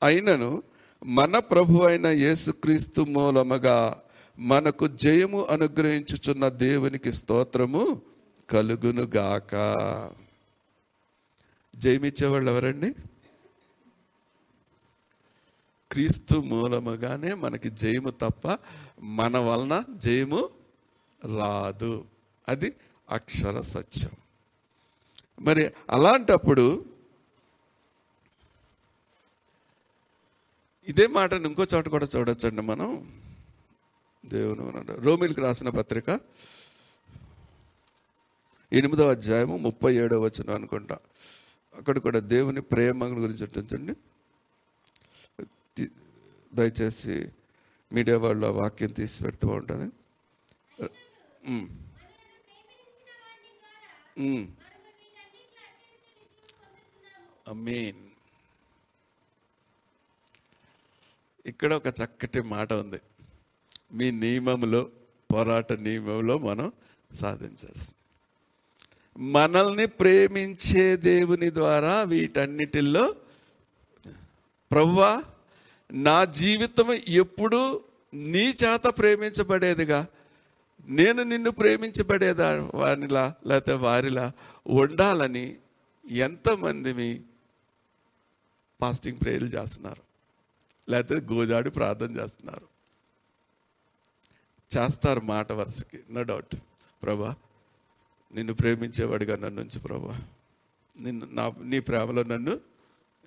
అయినను మన ప్రభు అయిన యేసుక్రీస్తు మూలముగా మనకు జయము అనుగ్రహించుచున్న దేవునికి స్తోత్రము. కలుగును గాక జయమిచ్చేవాళ్ళు ఎవరండి క్రీస్తు మూలముగానే మనకి జయము తప్ప మన వలన జయము రాదు. అది అక్షర సత్యం. మరి అలాంటప్పుడు ఇదే మాటను ఇంకో చోట కూడా చూడొచ్చండి మనం. దేవుని రోమిల్కి రాసిన పత్రిక ఎనిమిదో అధ్యాయము ముప్పై ఏడో వచ్చిన అనుకుంటా. అక్కడ కూడా దేవుని ప్రేమ గురించి ఉంటుందండి దయచేసి మీడియా వాళ్ళు ఆ వాక్యం తీసి పెడుతూ ఉంటుంది. మీన్ ఇక్కడ ఒక చక్కటి మాట ఉంది. మీ నియమంలో పోరాట నియమంలో మనం సాధించాల్సింది. మనల్ని ప్రేమించే దేవుని ద్వారా వీటన్నిటిల్లో ప్రవ్వా నా జీవితం ఎప్పుడు నీ చేత ప్రేమించబడేదిగా. నేను నిన్ను ప్రేమించబడేదా వారిలా లేకపోతే వారిలా ఉండాలని ఎంతమంది మీ ఫాస్టింగ్ ప్రేయర్లు చేస్తున్నారు. లేకపోతే గోజాడి ప్రార్థన చేస్తున్నారు. చేస్తారు మాట వరుసకి నో డౌట్. ప్రభా నిన్ను ప్రేమించేవాడిగా నన్ను ఉంచు ప్రభా. నిన్ను నా నీ ప్రేమలో నన్ను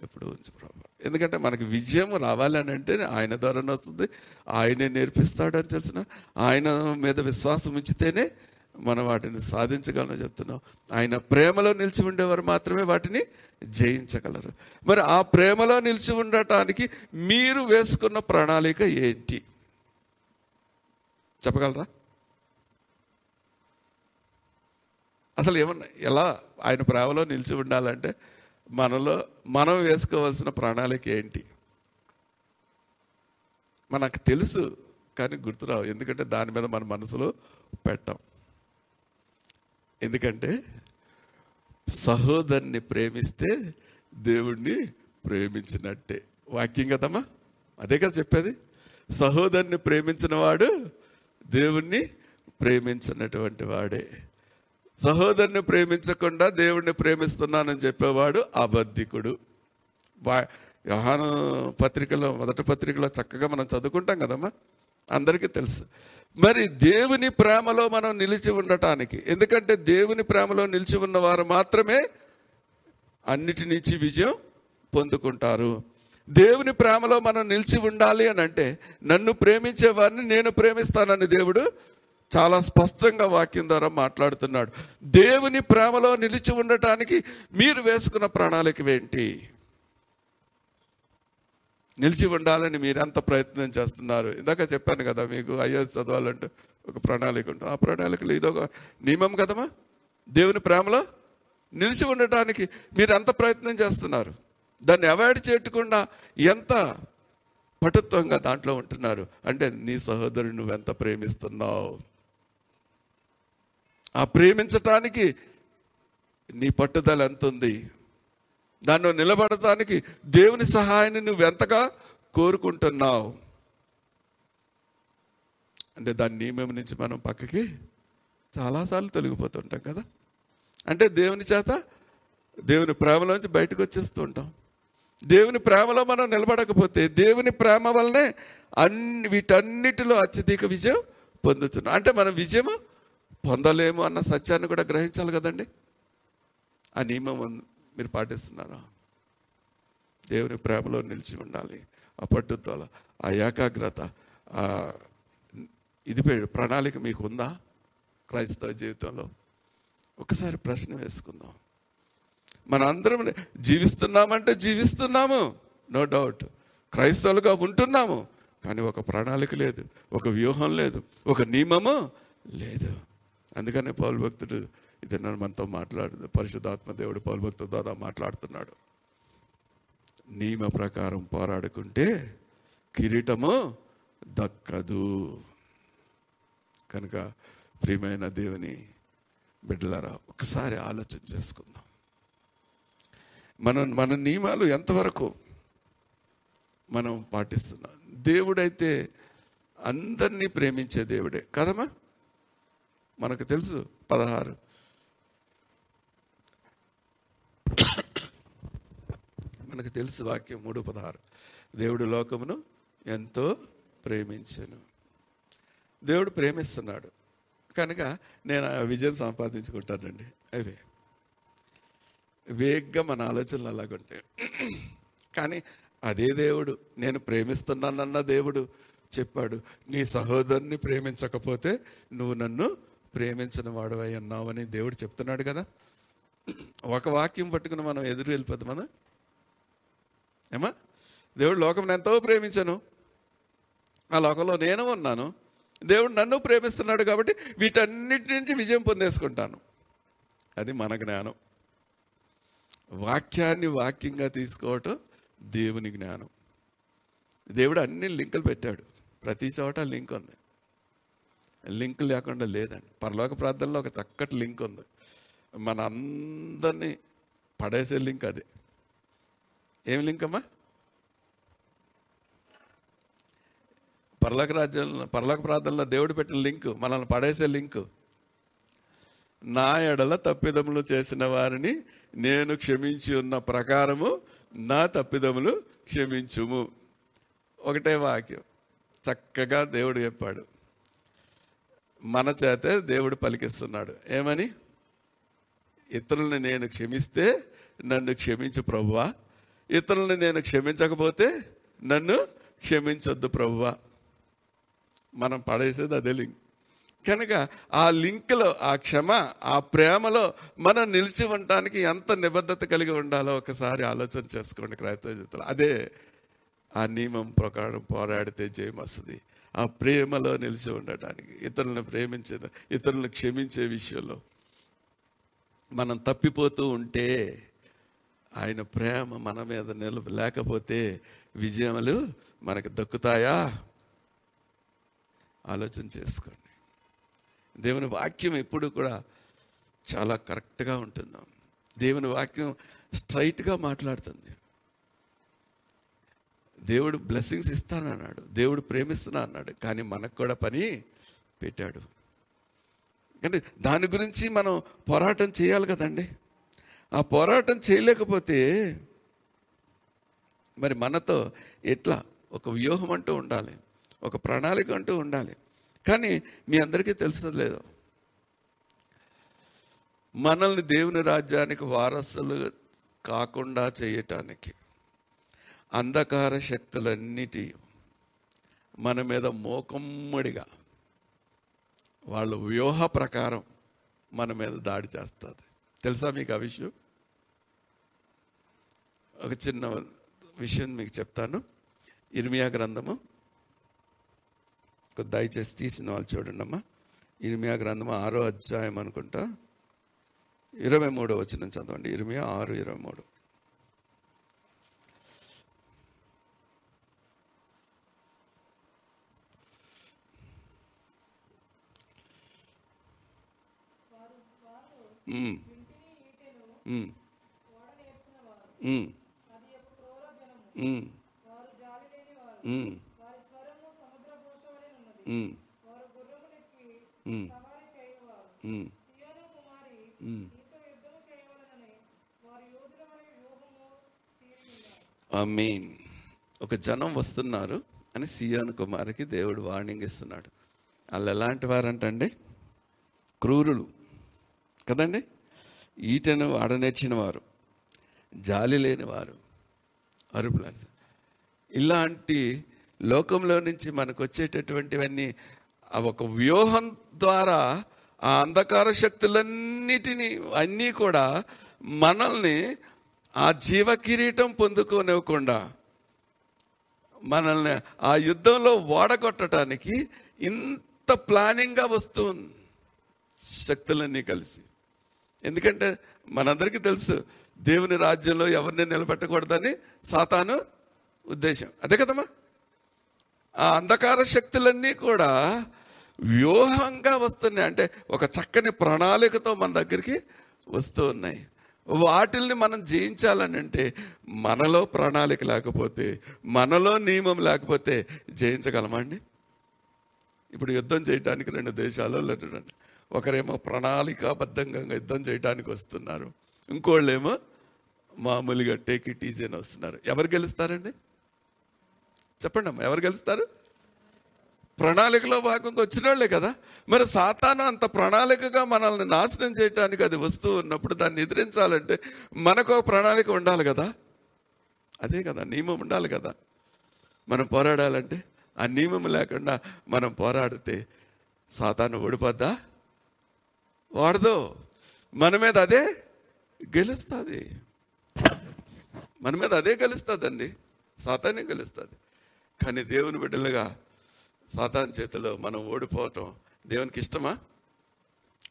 ఎప్పుడు ఉంచు ప్రభా. ఎందుకంటే మనకి విజయం రావాలని అంటే ఆయన ద్వారానే వస్తుంది ఆయనే నేర్పిస్తాడని తెలిసిన ఆయన మీద విశ్వాసం ఉంచితేనే మనం వాటిని సాధించగలను చెప్తున్నాం. ఆయన ప్రేమలో నిలిచి ఉండేవారు మాత్రమే వాటిని జయించగలరు. మరి ఆ ప్రేమలో నిలిచి ఉండటానికి మీరు వేసుకున్న ప్రణాళిక ఏంటి? చెప్పగలరా? అసలు ఏమన్నా ఎలా ఆయన ప్రేమలో నిలిచి ఉండాలంటే మనలో మనం వేసుకోవాల్సిన ప్రణాళిక ఏంటి? మనకు తెలుసు కానీ గుర్తురావు. ఎందుకంటే దాని మీద మన మనసులో పెట్టాం. ఎందుకంటే సహోదరుని ప్రేమిస్తే దేవుణ్ణి ప్రేమించినట్టే. వాక్యం కదమ్మా? అదే కదా చెప్పేది. సహోదరుని ప్రేమించిన వాడు దేవుణ్ణి ప్రేమించినటువంటి వాడే. సహోదరుని ప్రేమించకుండా దేవుణ్ణి ప్రేమిస్తున్నానని చెప్పేవాడు అబద్ధికుడు. వా యోహాను పత్రికలో మొదటి పత్రికలో చక్కగా మనం చదువుకుంటాం కదమ్మా? అందరికీ తెలుసు. మరి దేవుని ప్రేమలో మనం నిలిచి ఉండటానికి ఎందుకంటే దేవుని ప్రేమలో నిలిచి ఉన్నవారు మాత్రమే అన్నిటి నుంచి విజయం పొందుకుంటారు. దేవుని ప్రేమలో మనం నిలిచి ఉండాలి అని అంటే నన్ను ప్రేమించే వారిని నేను ప్రేమిస్తానని దేవుడు చాలా స్పష్టంగా వాక్యం ద్వారా మాట్లాడుతున్నాడు. దేవుని ప్రేమలో నిలిచి ఉండటానికి మీరు వేసుకున్న ప్రణాళిక ఏంటి? నిలిచి ఉండాలని మీరెంత ప్రయత్నం చేస్తున్నారు? ఇందాక చెప్పాను కదా మీకు ఐఎస్ చదవాలంటే ఒక ప్రణాళిక ఉంటుంది. ఆ ప్రణాళికలో ఇదొక నియమం కదమ్మా? దేవుని ప్రేమలో నిలిచి ఉండటానికి మీరు ఎంత ప్రయత్నం చేస్తున్నారు? దాన్ని అవాయిడ్ చేయకుండా ఎంత పటుత్వంగా దాంట్లో ఉంటున్నారు? అంటే నీ సహోదరుని నువ్వెంత ప్రేమిస్తున్నావు? ఆ ప్రేమించటానికి నీ పట్టుదల ఎంత ఉంది దాన్ని నిలబడటానికి దేవుని సహాయాన్ని నువ్వు ఎంతగా కోరుకుంటున్నావు? అంటే దాని నియమం నుంచి మనం పక్కకి చాలాసార్లు తొలగిపోతుంటాం కదా? అంటే దేవుని చేత దేవుని ప్రేమలోంచి బయటకు వచ్చేస్తూ ఉంటాం దేవుని ప్రేమలో మనం నిలబడకపోతే దేవుని ప్రేమ వల్లనే అన్ని వీటన్నిటిలో అత్యధిక విజయం పొందుతున్నాం. అంటే మనం విజయము పొందలేము అన్న సత్యాన్ని కూడా గ్రహించాలి కదండి? ఆ నియమం మీరు పాటిస్తున్నారా? దేవుని ప్రేమలో నిలిచి ఉండాలి. ఆ పట్టుదల ఆ ఏకాగ్రత ఇది ప్రణాళిక మీకు ఉందా? క్రైస్తవ జీవితంలో. ఒకసారి ప్రశ్న వేసుకుందాం. మన అందరం జీవిస్తున్నామంటే జీవిస్తున్నాము. నో డౌట్ క్రైస్తవులుగా ఉంటున్నాము. కానీ ఒక ప్రణాళిక లేదు ఒక వ్యూహం లేదు ఒక నియమము లేదు. అందుకనే పౌలు భక్తుడు ఇది నన్ను మనతో మాట్లాడు పరిశుద్ధాత్మ దేవుడు పౌలు భక్తుడు దాదా మాట్లాడుతున్నాడు. నియమ ప్రకారం పోరాడుకుంటే కిరీటము దక్కదు. కనుక ప్రియమైన దేవుని బిడ్డలారా ఒకసారి ఆలోచన చేసుకుందాం. మనం మన నియమాలు ఎంతవరకు మనం పాటిస్తున్నాం? దేవుడైతే అందరినీ ప్రేమించే దేవుడే. కదమ్మా? మనకు తెలుసు పదహారు. మనకు తెలుసు వాక్యం మూడు పదహారు. దేవుడు లోకమును ఎంతో ప్రేమించను. దేవుడు ప్రేమిస్తున్నాడు. కనుక నేను ఆ విజయం సంపాదించుకుంటానండి. అవే. వేగ్గా మన ఆలోచనలు అలాగుంటాయి కానీ అదే దేవుడు. నేను ప్రేమిస్తున్నానన్న దేవుడు చెప్పాడు. నీ సహోదరుని ప్రేమించకపోతే నువ్వు నన్ను ప్రేమించిన వాడువై ఉన్నావని దేవుడు చెప్తున్నాడు కదా. ఒక వాక్యం పట్టుకుని మనం ఎదురు వెళ్ళిపోతాం మనం ఏమా? దేవుడు లోకం ఎంతో ప్రేమించను. ఆ లోకంలో నేను ఉన్నాను. దేవుడు నన్ను ప్రేమిస్తున్నాడు కాబట్టి వీటన్నిటి నుంచి విజయం పొందేసుకుంటాను. అది మన జ్ఞానం. వాక్యాన్ని వాక్యంగా తీసుకోవటం దేవుని జ్ఞానం. దేవుడు అన్ని లింకులు పెట్టాడు. ప్రతి చోట లింక్ ఉంది. లింక్ లేకుండా లేదండి. పరలోక ప్రార్థనలో ఒక చక్కటి లింక్ ఉంది. మన అందరినీ పడేసే లింక్ అది. ఏం లింక్ అమ్మా? పరలోక రాజ్యంలో పరలోక ప్రార్థనలో దేవుడు పెట్టిన లింక్ మనల్ని పడేసే లింక్. నా ఎడల తప్పిదములు చేసిన వారిని నేను క్షమించి ఉన్న ప్రకారము నా తప్పిదములు క్షమించుము. ఒకటే వాక్యం. చక్కగా దేవుడు చెప్పాడు. మన చేతే దేవుడు పలికిస్తున్నాడు. ఏమని? ఇతరుల్ని నేను క్షమిస్తే నన్ను క్షమించు ప్రభువా. ఇతరుల్ని నేను క్షమించకపోతే నన్ను క్షమించొద్దు ప్రభువా. మనం పడేసేది అదే లింక్. కనుక ఆ లింక్లో ఆ క్షమ ఆ ప్రేమలో మనం నిలిచి ఉండటానికి ఎంత నిబద్ధత కలిగి ఉండాలో ఒకసారి ఆలోచన చేసుకోండి క్రైస్తవ జీవితంలో. అదే ఆ నియమం ప్రకారం పోరాడితే జయం వస్తుంది ఆ ప్రేమలో నిలిచి ఉండటానికి ఇతరులను ప్రేమించే ఇతరులను క్షమించే విషయంలో మనం తప్పిపోతూ ఉంటే ఆయన ప్రేమ మన మీద నిలబ లేకపోతే విజయములు మనకు దక్కుతాయా? ఆలోచన చేసుకోండి. దేవుని వాక్యం ఎప్పుడు కూడా చాలా కరెక్ట్గా ఉంటుంది. దేవుని వాక్యం స్ట్రైట్గా మాట్లాడుతుంది. దేవుడు బ్లెస్సింగ్స్ ఇస్తానన్నాడు. దేవుడు ప్రేమిస్తున్నా అన్నాడు. కానీ మనకు కూడా పని పెట్టాడు. కానీ దాని గురించి మనం పోరాటం చేయాలి కదండి. ఆ పోరాటం చేయలేకపోతే మరి మనతో ఎట్లా? ఒక వ్యూహం అంటూ ఉండాలి. ఒక ప్రణాళిక అంటూ ఉండాలి. కానీ మీ అందరికీ తెలిసినది లేదు. మనల్ని దేవుని రాజ్యానికి వారసులు కాకుండా చేయటానికి. అంధకార శక్తులన్నిటి మన మీద మోకమ్మడిగా వాళ్ళ వ్యూహ ప్రకారం మన మీద దాడి చేస్తుంది. తెలుసా మీకు ఆ విషయం? ఒక చిన్న విషయం మీకు చెప్తాను. ఇర్మియా గ్రంథము. దయచేసి తీసిన వాళ్ళు చూడండి అమ్మా. ఇర్మియా గ్రంథము ఆరో అధ్యాయం అనుకుంటా. ఇరవై మూడో వచ్చిన చదవండి. ఇర్మియా ఆరు ఇరవై మూడు. Mm. Mm. Mm. మీన్ ఒక జనం వస్తున్నారు అని సియోన్ కుమార్కి దేవుడు వార్నింగ్ ఇస్తున్నాడు. వాళ్ళు ఎలాంటి వారంటండి? క్రూరులు. కదండి? ఈటను ఆడనేర్చిన వారు జాలి లేనివారు అరుపులాడు ఇలాంటి లోకంలో నుంచి మనకు వచ్చేటటువంటివన్నీ ఆ ఒక వ్యూహం ద్వారా ఆ అంధకార శక్తులన్నిటినీ అన్నీ కూడా మనల్ని ఆ జీవ కిరీటం పొందుకోనివ్వకుండా మనల్ని ఆ యుద్ధంలో ఓడగొట్టడానికి ఇంత ప్లానింగ్గా వస్తుంది శక్తులన్నీ కలిసి ఎందుకంటే మనందరికీ తెలుసు దేవుని రాజ్యంలో ఎవరిని నిలబెట్టకూడదని సాతాను ఉద్దేశం. అదే కదమ్మా? ఆ అంధకార శక్తులన్నీ కూడా వ్యూహంగా వస్తున్నాయి. అంటే ఒక చక్కని ప్రణాళికతో మన దగ్గరికి వస్తూ ఉన్నాయి. వాటిల్ని మనం జయించాలని అంటే మనలో ప్రణాళిక లేకపోతే మనలో నియమం లేకపోతే జయించగలమండి ఇప్పుడు యుద్ధం చేయడానికి రెండు దేశాలు రెండు ఒకరేమో ప్రణాళికాబద్ధంగా యుద్ధం చేయడానికి వస్తున్నారు. ఇంకోళ్ళేమో మామూలుగా టేక్ ఇట్ ఈజీ అని వస్తున్నారు. ఎవరు గెలుస్తారండి? చెప్పండి అమ్మా ఎవరు గెలుస్తారు? ప్రణాళికలో భాగంగా వచ్చిన వాళ్ళే కదా. మరి సాతాను అంత ప్రణాళికగా మనల్ని నాశనం చేయడానికి అది వస్తూ ఉన్నప్పుడు దాన్ని ఎదిరించాలంటే మనకు ప్రణాళిక ఉండాలి కదా. అదే కదా నియమం ఉండాలి కదా. మనం పోరాడాలంటే ఆ నియమం లేకుండా మనం పోరాడితే సాతాను ఓడిపోద్దా? వాడదు. మన మీద అదే గెలుస్తుంది. మన మీద అదే గెలుస్తుందండి. సాతానే గెలుస్తుంది. కానీ దేవుని బిడ్డలుగా సాతాన్ చేతిలో మనం ఓడిపోవటం దేవునికి ఇష్టమా?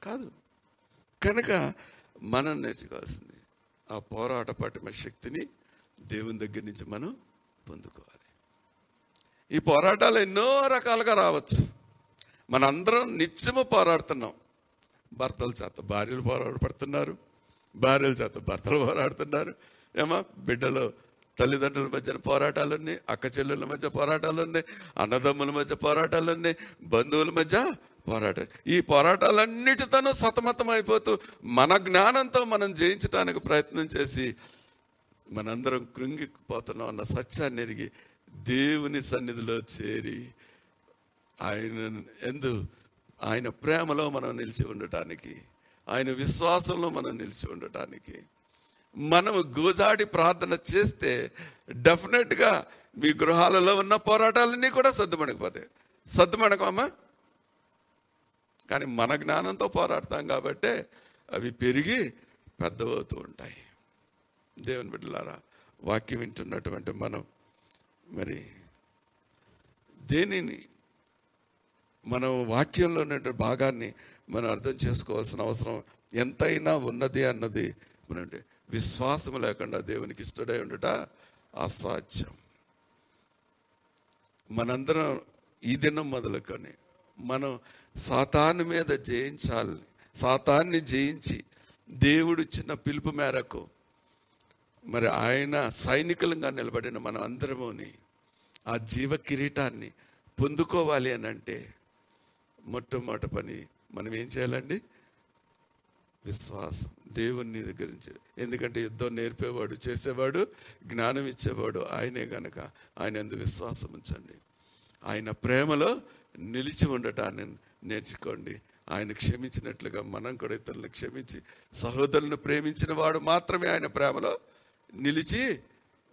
కాదు. కనుక మనం నేర్చుకోవాల్సింది ఆ పోరాట పట్టిన శక్తిని దేవుని దగ్గర నుంచి మనం పొందుకోవాలి. ఈ పోరాటాలు ఎన్నో రకాలుగా రావచ్చు. మనందరం నిత్యము పోరాడుతున్నాం. భర్తల చేత భార్యలు పోరాడపడుతున్నారు భార్యల చేత భర్తలు పోరాడుతున్నారు. ఏమా బిడ్డలు తల్లిదండ్రుల మధ్య పోరాటాలు అక్క చెల్లెల మధ్య పోరాటాలున్నాయి అన్నదమ్ముల మధ్య పోరాటాలున్నాయి బంధువుల మధ్య పోరాటాలు ఈ పోరాటాలన్నిటితోనూ సతమతం అయిపోతూ మన జ్ఞానంతో మనం జయించడానికి ప్రయత్నం చేసి మనందరం కృంగిపోతున్నాం అన్న సత్యాన్ని ఎరిగి దేవుని సన్నిధిలో చేరి ఆయన ఎందు ఆయన ప్రేమలో మనం నిలిచి ఉండటానికి ఆయన విశ్వాసంలో మనం నిలిచి ఉండటానికి మనం గోజాడి ప్రార్థన చేస్తే డెఫినెట్గా మీ గృహాలలో ఉన్న పోరాటాలన్నీ కూడా సర్దుమణికిపోతాయి. సర్దుమణకమా కానీ మన జ్ఞానంతో పోరాడతాం కాబట్టే అవి పెరిగి పెద్దవవుతూ ఉంటాయి. దేవుని బిడ్డలారా వాక్యం వింటున్నటువంటి మనం మరి దేనిని మనం వాక్యంలో ఉన్నటువంటి భాగాన్ని మనం అర్థం చేసుకోవాల్సిన అవసరం ఎంతైనా ఉన్నది అన్నది మనంటే విశ్వాసం లేకుండా దేవునికి ఇష్టడై ఉండట అసాధ్యం. మనందరం ఈ దినం మొదలుకొని మనం సాతాను మీద జయించాలి సాతాన్ని జయించి దేవుడు చిన్న పిలుపు మేరకు మరి ఆయన సైనికులంగా నిలబడిన మనం అందరముని ఆ జీవ కిరీటాన్ని పొందుకోవాలి అని అంటే మొట్టమొదటి పని. మనం ఏం చేయాలండి? విశ్వాసం. దేవుని దగ్గర నుంచి. ఎందుకంటే యుద్ధం నేర్పేవాడు చేసేవాడు జ్ఞానం ఇచ్చేవాడు ఆయనే గనక. ఆయన ఎందు విశ్వాసం ఉంచండి. ఆయన ప్రేమలో నిలిచి ఉండటాన్ని నేర్చుకోండి. ఆయన క్షమించినట్లుగా మనం కూడా ఇతరులను క్షమించి సహోదరులను ప్రేమించిన వాడు మాత్రమే ఆయన ప్రేమలో నిలిచి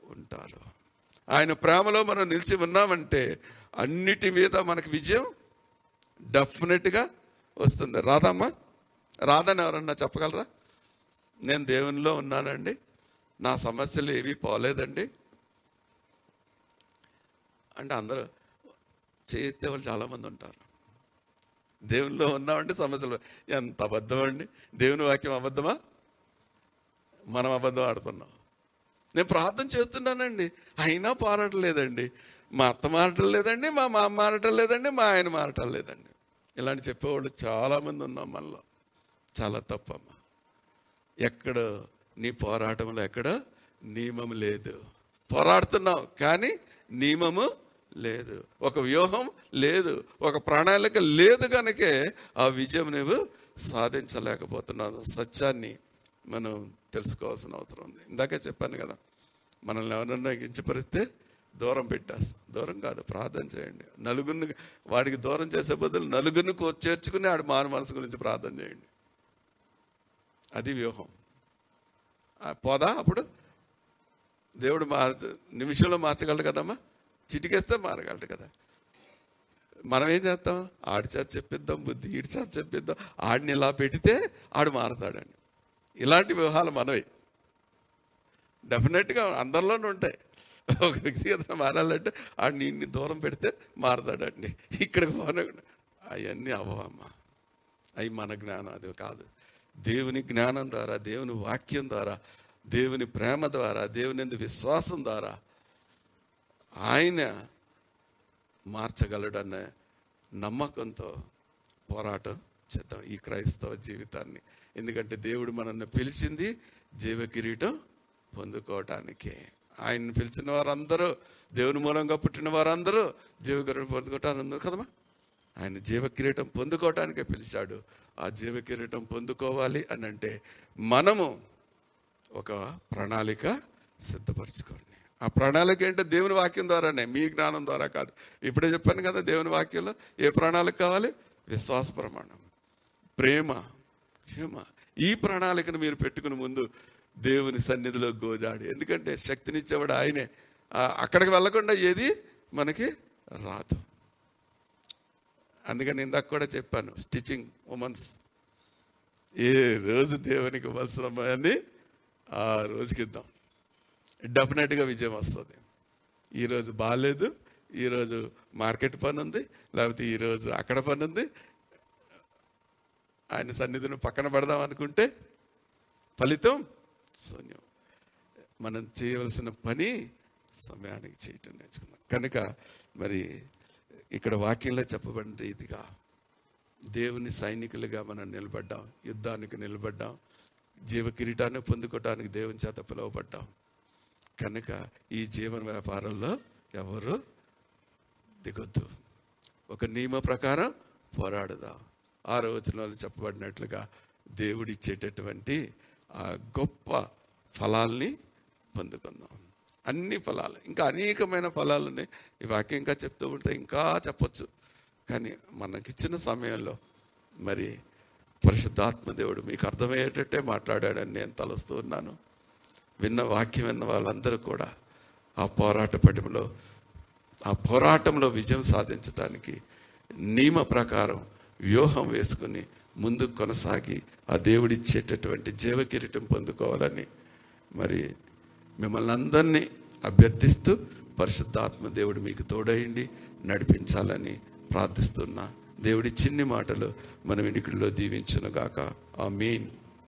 ఉంటారు ఆయన ప్రేమలో మనం నిలిచి ఉన్నామంటే అన్నిటి మీద మనకు విజయం డెఫినెట్గా వస్తుంది. రాదమ్మా రాదని ఎవరన్నా చెప్పగలరా? నేను దేవునిలో ఉన్నానండి. నా సమస్యలు ఏవి పోలేదండి. అంటే అందరూ చేయెత్తే వాళ్ళు చాలామంది ఉంటారు. దేవునిలో ఉన్నామండి సమస్యలు ఎంత అబద్ధం అండి. దేవుని వాక్యం అబద్ధమా? మనం అబద్ధం ఆడుతున్నాం. నేను ప్రార్థన చేస్తున్నానండి. అయినా పోరాటం లేదండి. మా అత్త మారటం లేదండి మా మామ మారటం లేదండి మా ఆయన మారటం లేదండి. ఇలాంటి చెప్పేవాళ్ళు చాలామంది ఉన్నాం మనలో. చాలా తప్పమ్మా. ఎక్కడ నీ పోరాటంలో ఎక్కడ నియమం లేదు. పోరాడుతున్నావు కానీ నియమము లేదు. ఒక వ్యూహం లేదు. ఒక ప్రణాళిక లేదు కనుకే ఆ విజయం నువ్వు సాధించలేకపోతున్నావు. సత్యాన్ని మనం తెలుసుకోవాల్సిన అవసరం ఉంది. ఇందాకే చెప్పాను కదా మనల్ని ఎవరన్నా కించపరిస్తే దూరం పెట్టేస్తాం. దూరం కాదు ప్రార్థన చేయండి. నలుగురిని వాడికి దూరం చేసే బదులు నలుగురిని కో- చేర్చుకుని ఆడు మాన మనసు గురించి ప్రార్థన చేయండి. అది వ్యూహం. పోదా అప్పుడు? దేవుడు మార్ నిమిషంలో మార్చగలడు కదమ్మా? చిటికేస్తే మారగలడు కదా. మనం ఏం చేస్తాం? ఆడి చేత చెప్పిద్దాం బుద్ధి ఈడి చేత చెప్పిద్దాం. ఆడిని ఇలా పెడితే ఆడు మారతాడండి. ఇలాంటి వ్యూహాలు మనవి. డెఫినెట్గా అందరిలోనూ ఉంటాయి. ఒక వ్యక్తి ఏదైనా మారాలంటే ఆడిని ఇన్ని దూరం పెడితే మారతాడండి. ఇక్కడికి పోనీ. అవన్నీ అవ్వమ్మా అవి మన జ్ఞానం అది కాదు. దేవుని జ్ఞానం ద్వారా దేవుని వాక్యం ద్వారా దేవుని ప్రేమ ద్వారా దేవుని విశ్వాసం ద్వారా ఆయన మార్చగలడన్న నమ్మకంతో పోరాటం చేద్దాం ఈ క్రైస్తవ జీవితాన్ని. ఎందుకంటే దేవుడు మనల్ని పిలిచింది జీవ కిరీటం పొందుకోవటానికే. ఆయన్ని పిలిచిన వారందరూ దేవుని మూలంగా పుట్టిన వారందరూ జీవ కిరీటం పొందుకోవటానికి ఉంది కదమ్మా? ఆయన జీవ కిరీటం పొందుకోవటానికే పిలిచాడు. ఆ జీవ కిరీటం పొందుకోవాలి అని అంటే మనము ఒక ప్రణాళిక సిద్ధపరచుకోండి. ఆ ప్రణాళిక ఏంటో దేవుని వాక్యం ద్వారానే మీ జ్ఞానం ద్వారా కాదు. ఇప్పుడే చెప్పాను కదా దేవుని వాక్యంలో ఏ ప్రణాళిక కావాలి? విశ్వాస ప్రమాణం. ప్రేమ క్షమ. ఈ ప్రణాళికను మీరు పెట్టుకుని ముందు దేవుని సన్నిధిలో గోజాడి. ఎందుకంటే శక్తినిచ్చేవాడు ఆయనే. అక్కడికి వెళ్ళకుండా ఏది? మనకి రాదు. అందుకని ఇందాక కూడా చెప్పాను స్టిచ్చింగ్ ఉమెన్స్. ఏ రోజు దేవునికి ఇవ్వాల్సిన ఆ రోజుకి ఇద్దాం. డెఫినెట్గా విజయం వస్తుంది. ఈరోజు బాగాలేదు ఈరోజు మార్కెట్ పని ఉంది లేకపోతే ఈరోజు అక్కడ పని ఉంది ఆయన సన్నిధిని పక్కన పెడదాం అనుకుంటే ఫలితం శూన్యం మనం చేయవలసిన పని సమయానికి చేయటం నేర్చుకుందాం. కనుక మరి ఇక్కడ వాక్యంలో చెప్పబడిన రీతిగా దేవుని సైనికులుగా మనం నిలబడ్డాం యుద్ధానికి నిలబడ్డాం జీవ కిరీటాన్ని పొందుకోవటానికి దేవుని చేత పిలువబడ్డాం. కనుక ఈ జీవన వ్యాపారంలో ఎవరు దిగొద్దు. ఒక నియమ ప్రకారం పోరాడదాం. ఆరో వచనాలు చెప్పబడినట్లుగా దేవుడిచ్చేటటువంటి ఆ గొప్ప ఫలాల్ని పొందుకుందాం. అన్ని ఫలాలు ఇంకా అనేకమైన ఫలాలు ఉన్నాయి ఈ వాక్యం ఇంకా చెప్తూ ఉంటే ఇంకా చెప్పొచ్చు. కానీ మనకిచ్చిన సమయంలో మరి పరిశుద్ధాత్మదేవుడు మీకు అర్థమయ్యేటట్టే మాట్లాడాడని నేను తలుస్తూ ఉన్నాను. విన్న వాక్యం విన్న వాళ్ళందరూ కూడా ఆ పోరాట పటిమలో ఆ పోరాటంలో విజయం సాధించడానికి నియమ ప్రకారం వ్యూహం వేసుకుని ముందుకు కొనసాగి ఆ దేవుడిచ్చేటటువంటి జీవకిరీటం పొందుకోవాలని మరి మిమ్మల్ని అందరినీ అభ్యర్థిస్తూ పరిశుద్ధాత్మ దేవుడు మీకు తోడయండి నడిపించాలని ప్రార్థిస్తున్నా. దేవుడి చిన్ని మాటలు మన వినికిడిలో దీవించునుగాక. ఆ మెయిన్